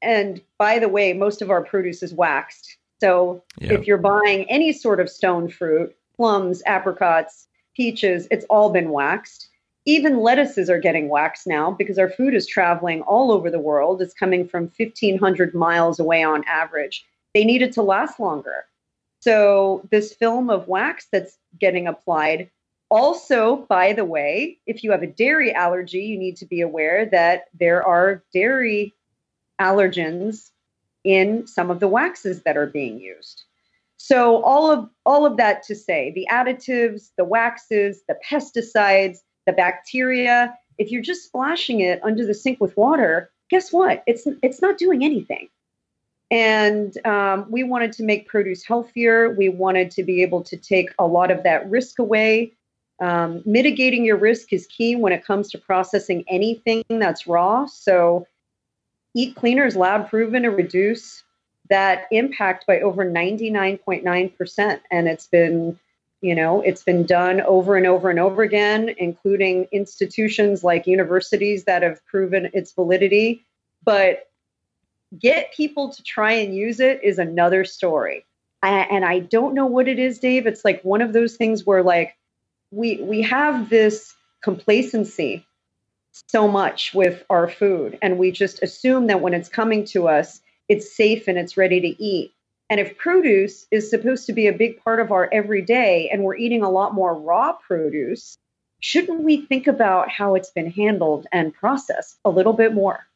and by the way, most of our produce is waxed. So yeah. if you're buying any sort of stone fruit, plums, apricots, peaches, it's all been waxed. Even lettuces are getting waxed now because our food is traveling all over the world. It's coming from 1,500 miles away on average. They need it to last longer. So, this film of wax that's getting applied. Also, by the way, if you have a dairy allergy, you need to be aware that there are dairy allergens in some of the waxes that are being used. So all of all of that to say, the additives, the waxes, the pesticides, the bacteria, if you're just splashing it under the sink with water, guess what? It's it's not doing anything. And um, we wanted to make produce healthier. We wanted to be able to take a lot of that risk away. Um, mitigating your risk is key when it comes to processing anything that's raw. So Eat Cleaner is lab proven to reduce that impact by over 99.9%. And it's been, you know, it's been done over and over and over again, including institutions like universities that have proven its validity. But get people to try and use it is another story. And I don't know what it is, Dave. It's like one of those things where like we we have this complacency so much with our food. And we just assume that when it's coming to us, it's safe and it's ready to eat. And if produce is supposed to be a big part of our everyday and we're eating a lot more raw produce, shouldn't we think about how it's been handled and processed a little bit more?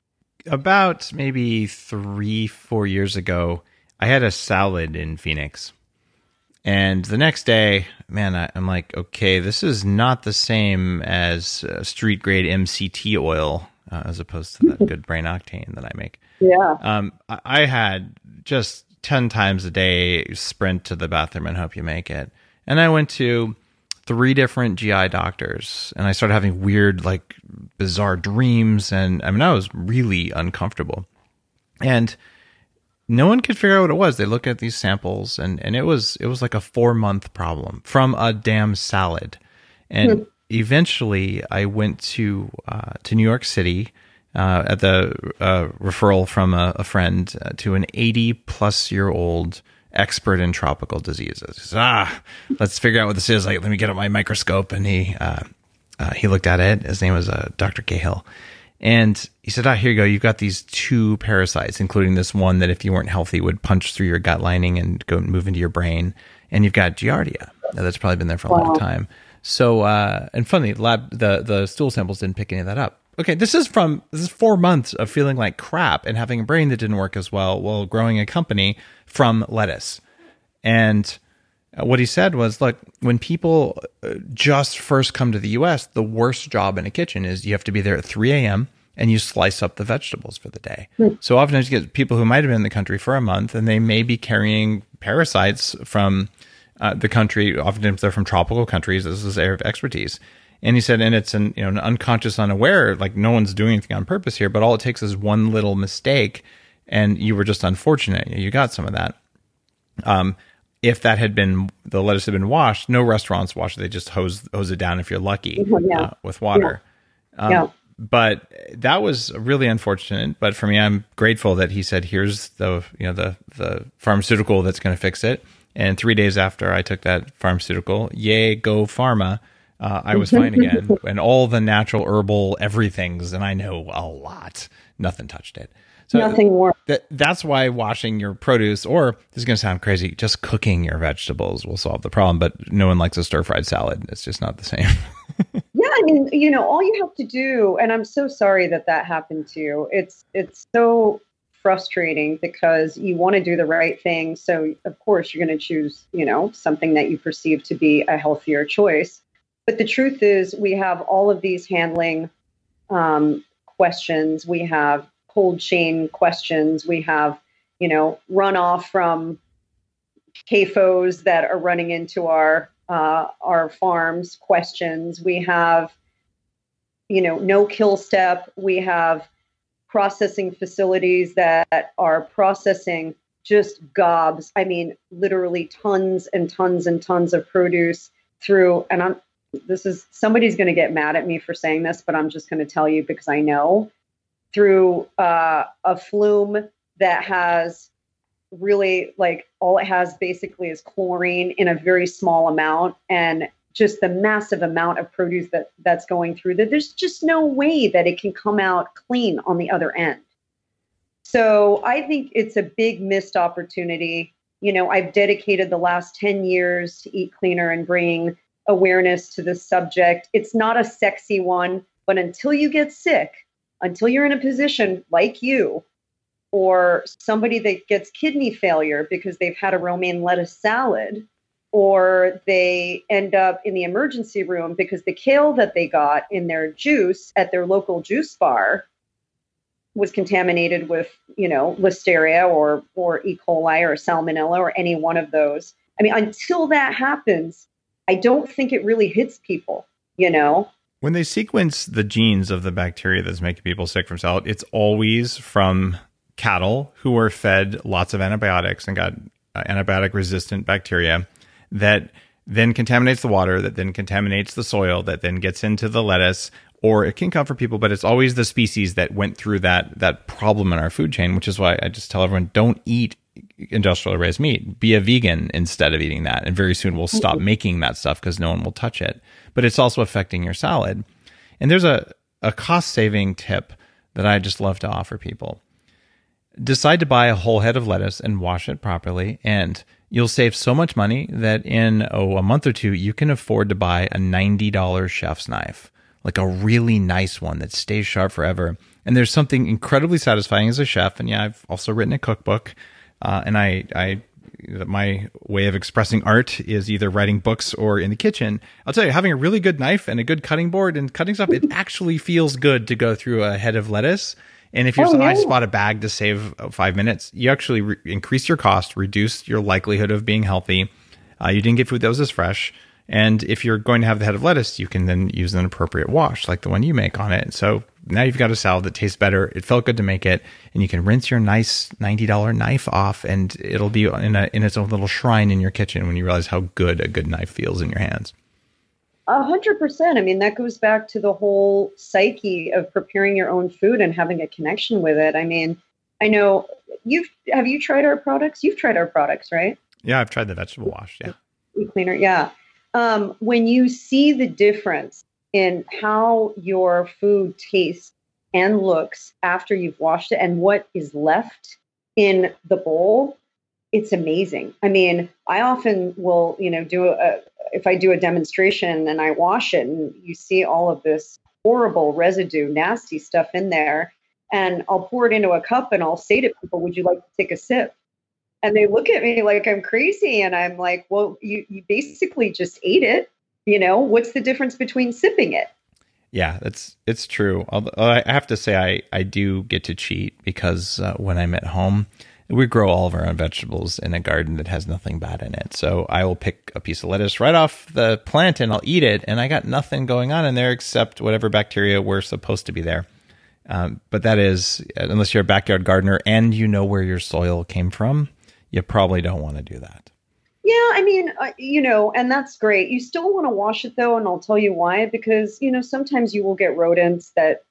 About maybe three, four years ago, I had a salad in Phoenix and the next day, man, I, am like, okay, this is not the same as uh, street grade MCT oil, uh, as opposed to that good brain octane that I make. Yeah. Um, I, I had just 10 times a day sprint to the bathroom and hope you make it. And I went to three different GI doctors and I started having weird, like bizarre dreams. And I mean, I was really uncomfortable. And no one could figure out what it was. They look at these samples and, and it was it was like a four month problem from a damn salad. And mm. eventually I went to uh, to New York City uh, at the uh, referral from a, a friend uh, to an 80 plus year old expert in tropical diseases. Said, ah, let's figure out what this is. Like, let me get out my microscope. And he uh, uh, he looked at it. His name was uh, Dr. Cahill and he said, ah, here you go. You've got these two parasites, including this one that if you weren't healthy would punch through your gut lining and go and move into your brain. And you've got Giardia. That's probably been there for a wow. long time. So, uh, and funny, lab, the, the stool samples didn't pick any of that up. Okay. This is from, this is four months of feeling like crap and having a brain that didn't work as well while growing a company from lettuce. And uh, what he said was, look, when people uh, just first come to the US, the worst job in a kitchen is you have to be there at 3 a.m. and you slice up the vegetables for the day. Mm. So oftentimes you get people who might have been in the country for a month and they may be carrying parasites from uh, the country. Oftentimes they're from tropical countries. This is area of expertise. And he said, and it's an, you know, an unconscious, unaware, like no one's doing anything on purpose here, but all it takes is one little mistake and you were just unfortunate. You got some of that. Um, if that had been the lettuce had been washed, no restaurants wash it. They just hose hose it down if you're lucky yeah. uh, with water. Yeah. Um, yeah. But that was really unfortunate. But for me, I'm grateful that he said, "Here's the you know the the pharmaceutical that's going to fix it." And three days after I took that pharmaceutical, yay, go pharma! Uh, I was fine again, *laughs* and all the natural herbal everything's, and I know a lot. Nothing touched it. So Nothing more. That, that's why washing your produce, or this is going to sound crazy, just cooking your vegetables will solve the problem. But no one likes a stir fried salad. It's just not the same. *laughs* yeah, I mean, you know, all you have to do, and I'm so sorry that that happened to you. It's it's so frustrating because you want to do the right thing. So of course you're going to choose, you know, something that you perceive to be a healthier choice. But the truth is, we have all of these handling um, questions. We have cold chain questions. We have, you know, runoff from CAFOs that are running into our uh, our farms questions. We have, you know, no kill step. We have processing facilities that are processing just gobs. I mean, literally tons and tons and tons of produce through. And I'm this is somebody's going to get mad at me for saying this, but I'm just going to tell you because I know. Through uh, a flume that has really like all it has basically is chlorine in a very small amount and just the massive amount of produce that that's going through that there's just no way that it can come out clean on the other end. So i think it's a big missed opportunity. You know i've dedicated the last 10 years to eat cleaner and bring awareness to this subject. It's not a sexy one but until you get sick until you're in a position like you or somebody that gets kidney failure because they've had a romaine lettuce salad or they end up in the emergency room because the kale that they got in their juice at their local juice bar was contaminated with you know listeria or or e. coli or salmonella or any one of those. I mean until that happens i don't think it really hits people you know? When they sequence the genes of the bacteria that's making people sick from salad it's always from cattle who were fed lots of antibiotics and got uh, antibiotic resistant bacteria that then contaminates the water, that then contaminates the soil, that then gets into the lettuce, or it can come from people, but it's always the species that went through that that problem in our food chain, which is why I just tell everyone don't eat industrial raised meat. Be a vegan instead of eating that. And very soon we'll stop mm-hmm. making that stuff because no one will touch it. But it's also affecting your salad. And there's a, a cost saving tip that I just love to offer people decide to buy a whole head of lettuce and wash it properly and you'll save so much money that in oh, a month or two you can afford to buy a $90 chef's knife like a really nice one that stays sharp forever and there's something incredibly satisfying as a chef and yeah i've also written a cookbook uh, and i i my way of expressing art is either writing books or in the kitchen. I'll tell you, having a really good knife and a good cutting board and cutting stuff, it actually feels good to go through a head of lettuce and if you're oh, I spot a bag to save uh, five minutes, you actually re- increase your cost, reduce your likelihood of being healthy. Uh, you didn't get food that was as fresh. And if you're going to have the head of lettuce, you can then use an appropriate wash like the one you make on it. So now you've got a salad that tastes better. It felt good to make it, and you can rinse your nice ninety dollar knife off, and it'll be in a in its own little shrine in your kitchen when you realize how good a good knife feels in your hands. A hundred percent. I mean, that goes back to the whole psyche of preparing your own food and having a connection with it. I mean, I know you've have you tried our products? You've tried our products, right? Yeah, I've tried the vegetable wash. Yeah, cleaner. Yeah. Um, when you see the difference in how your food tastes and looks after you've washed it, and what is left in the bowl, it's amazing. I mean, I often will, you know, do a, if I do a demonstration and I wash it and you see all of this horrible residue, nasty stuff in there, and I'll pour it into a cup and I'll say to people, Would you like to take a sip? And they look at me like I'm crazy. And I'm like, Well, you, you basically just ate it. You know, what's the difference between sipping it? Yeah, that's it's true. Although I have to say, I I do get to cheat because uh, when I'm at home, we grow all of our own vegetables in a garden that has nothing bad in it. So I will pick a piece of lettuce right off the plant and I'll eat it, and I got nothing going on in there except whatever bacteria were supposed to be there. Um, but that is, unless you're a backyard gardener and you know where your soil came from, you probably don't want to do that. Yeah, I mean, uh, you know, and that's great. You still want to wash it though, and I'll tell you why. Because you know, sometimes you will get rodents that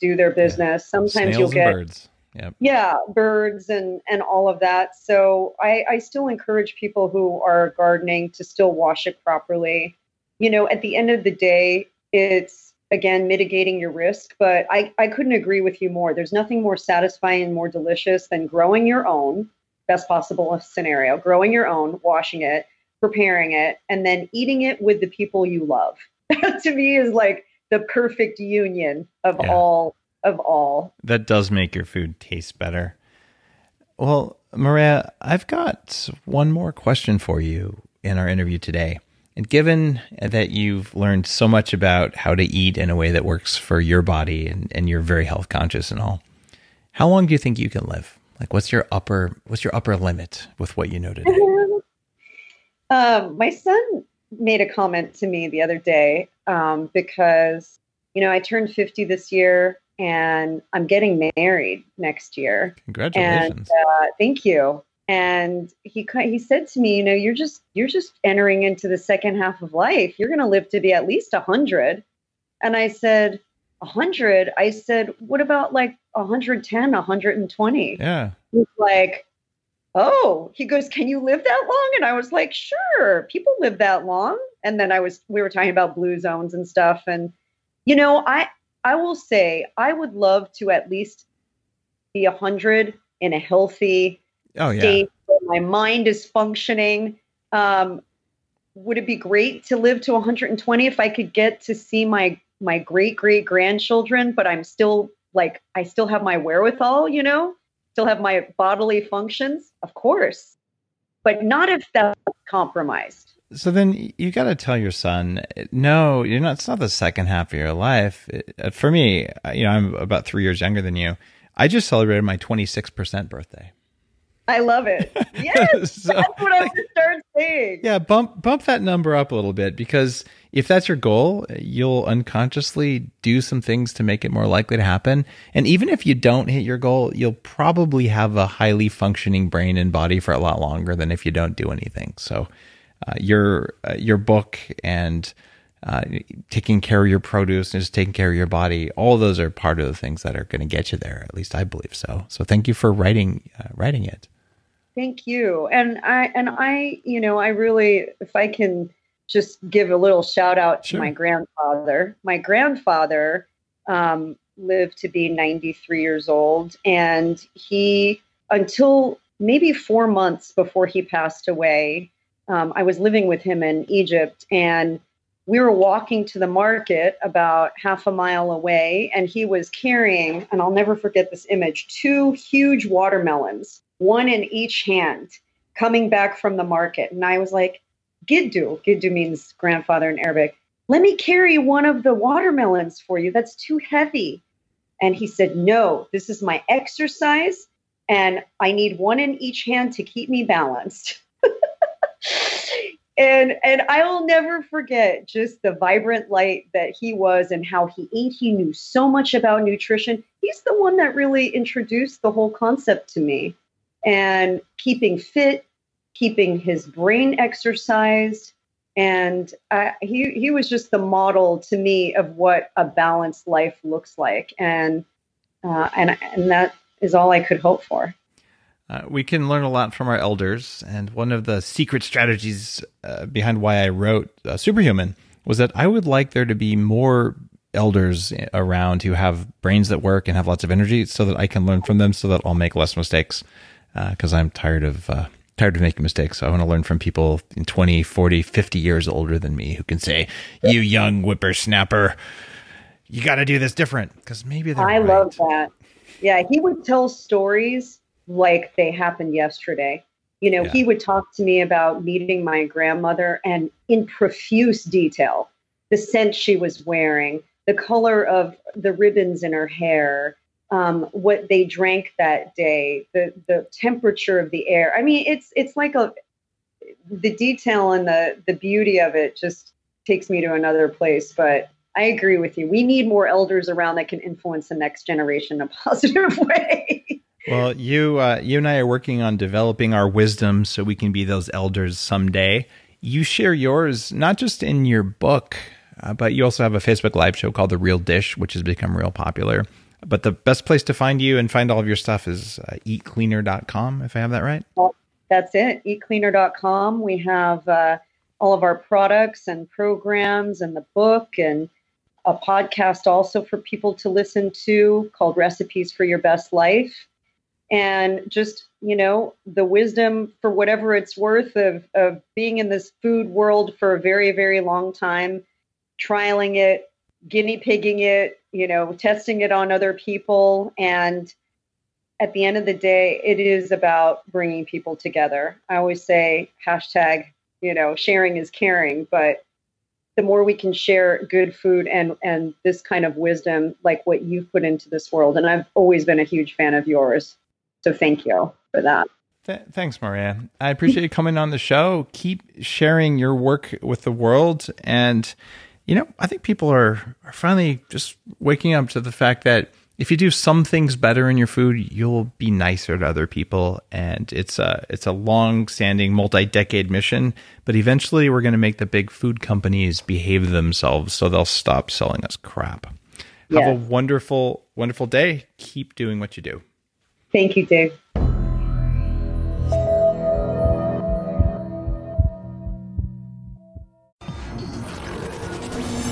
do their business. Yeah. Sometimes Snails you'll get birds Yep. Yeah, birds and and all of that. So I, I still encourage people who are gardening to still wash it properly. You know, at the end of the day, it's again mitigating your risk. But I, I couldn't agree with you more. There's nothing more satisfying and more delicious than growing your own, best possible scenario, growing your own, washing it, preparing it, and then eating it with the people you love. *laughs* That to me is like the perfect union of yeah. all of all. That does make your food taste better. Well, Mareya, I've got one more question for you in our interview today. And given that you've learned so much about how to eat in a way that works for your body and, and you're very health conscious and all, how long do you think you can live? Like what's your upper what's your upper limit with what you know today? *laughs* Um, my son made a comment to me the other day um, because, you know, I turned 50 this year and I'm getting married next year. Congratulations. And, uh, thank you. And he he said to me, you know, you're just you're just entering into the second half of life. You're going to live to be at least a hundred. And I said, a hundred. I said, what about like 110, 120? Yeah. He's like, oh, he goes, can you live that long? And I was like, sure, people live that long. And then I was, we were talking about blue zones and stuff. And, you know, I, I will say I would love to at least be a hundred in a healthy Oh yeah. state where my mind is functioning. Um, would it be great to live to 120 if I could get to see my my great great grandchildren, but I'm still like I still have my wherewithal, you know, still have my bodily functions, of course, but not if that's compromised. So then you got to tell your son, no, you're not. It's not the second half of your life. It, for me, you know, I'm about three years younger than you. I just celebrated my 26% birthday. I love it. *laughs* Yes, *laughs* so, that's what I would start saying. Yeah, bump bump that number up a little bit because if that's your goal, you'll unconsciously do some things to make it more likely to happen. And even if you don't hit your goal, you'll probably have a highly functioning brain and body for a lot longer than if you don't do anything. So, uh, your uh, your book and uh, taking care of your produce and just taking care of your body, all those are part of the things that are going to get you there. At least I believe so. So, thank you for writing uh, writing it. Thank you. And I and I, you know, I really if I can just give a little shout out Sure. to my grandfather. My grandfather um, lived to be 93 years old and he until maybe 4 months before he passed away, um, I was living with him in Egypt and we were walking to the market about half a mile away and he was carrying and I'll never forget this image two huge watermelons one in each hand, coming back from the market. And I was like, Giddu, Giddu means grandfather in Arabic. Let me carry one of the watermelons for you. That's too heavy. And he said, No, this is my exercise, and I need one in each hand to keep me balanced. *laughs* and and I will never forget just the vibrant light that he was and how he ate. He knew so much about nutrition. He's the one that really introduced the whole concept to me and keeping fit, keeping his brain exercised. And uh, he, he was just the model to me of what a balanced life looks like. And, uh, and, and that is all I could hope for. Uh, we can learn a lot from our elders. And one of the secret strategies uh, behind why I wrote uh, Superhuman was that I would like there to be more elders around who have brains that work and have lots of energy so that I can learn from them so that I'll make less mistakes because uh, I'm tired of uh, tired of making mistakes. So I want to learn from people in 20, 40, 50 years older than me who can say, "You young whippersnapper, you got to do this different." Because maybe they're. I right. love that. Yeah, he would tell stories like they happened yesterday. You know, Yeah. he would talk to me about meeting my grandmother and in profuse detail, the scent she was wearing, the color of the ribbons in her hair, um, what they drank that day, the the temperature of the air. I mean, it's it's like a the detail and the the beauty of it just takes me to another place. But I agree with you. We need more elders around that can influence the next generation in a *laughs* positive way. Well, you uh, you and I are working on developing our wisdom so we can be those elders someday. You share yours not just in your book, uh, but you also have a Facebook live show called The Real Dish, which has become real popular. But the best place to find you and find all of your stuff is uh, eatcleaner.com, if I have that right. That's it. Eatcleaner.com. We have uh, all of our products and programs and the book and a podcast also for people to listen to called Recipes for Your Best Life. And just, you know, the wisdom for whatever it's worth of, of being in this food world for a very, very long time, trialing it, guinea pigging it, you know, testing it on other people. And at the end of the day, it is about bringing people together. I always say hashtag, you know, sharing is caring, but the more we can share good food and and this kind of wisdom, like what you've put into this world, and I've always been a huge fan of yours. So thank you for that. Th- thanks, Mareya. I appreciate you coming on the show. Keep sharing your work with the world. And, you know, I think people are, are finally just waking up to the fact that if you do some things better in your food, you'll be nicer to other people. And it's a, it's a long standing, multi decade mission. But eventually, we're going to make the big food companies behave themselves so they'll stop selling us crap. Have a wonderful, wonderful day. Keep doing what you do. Thank you, Dave.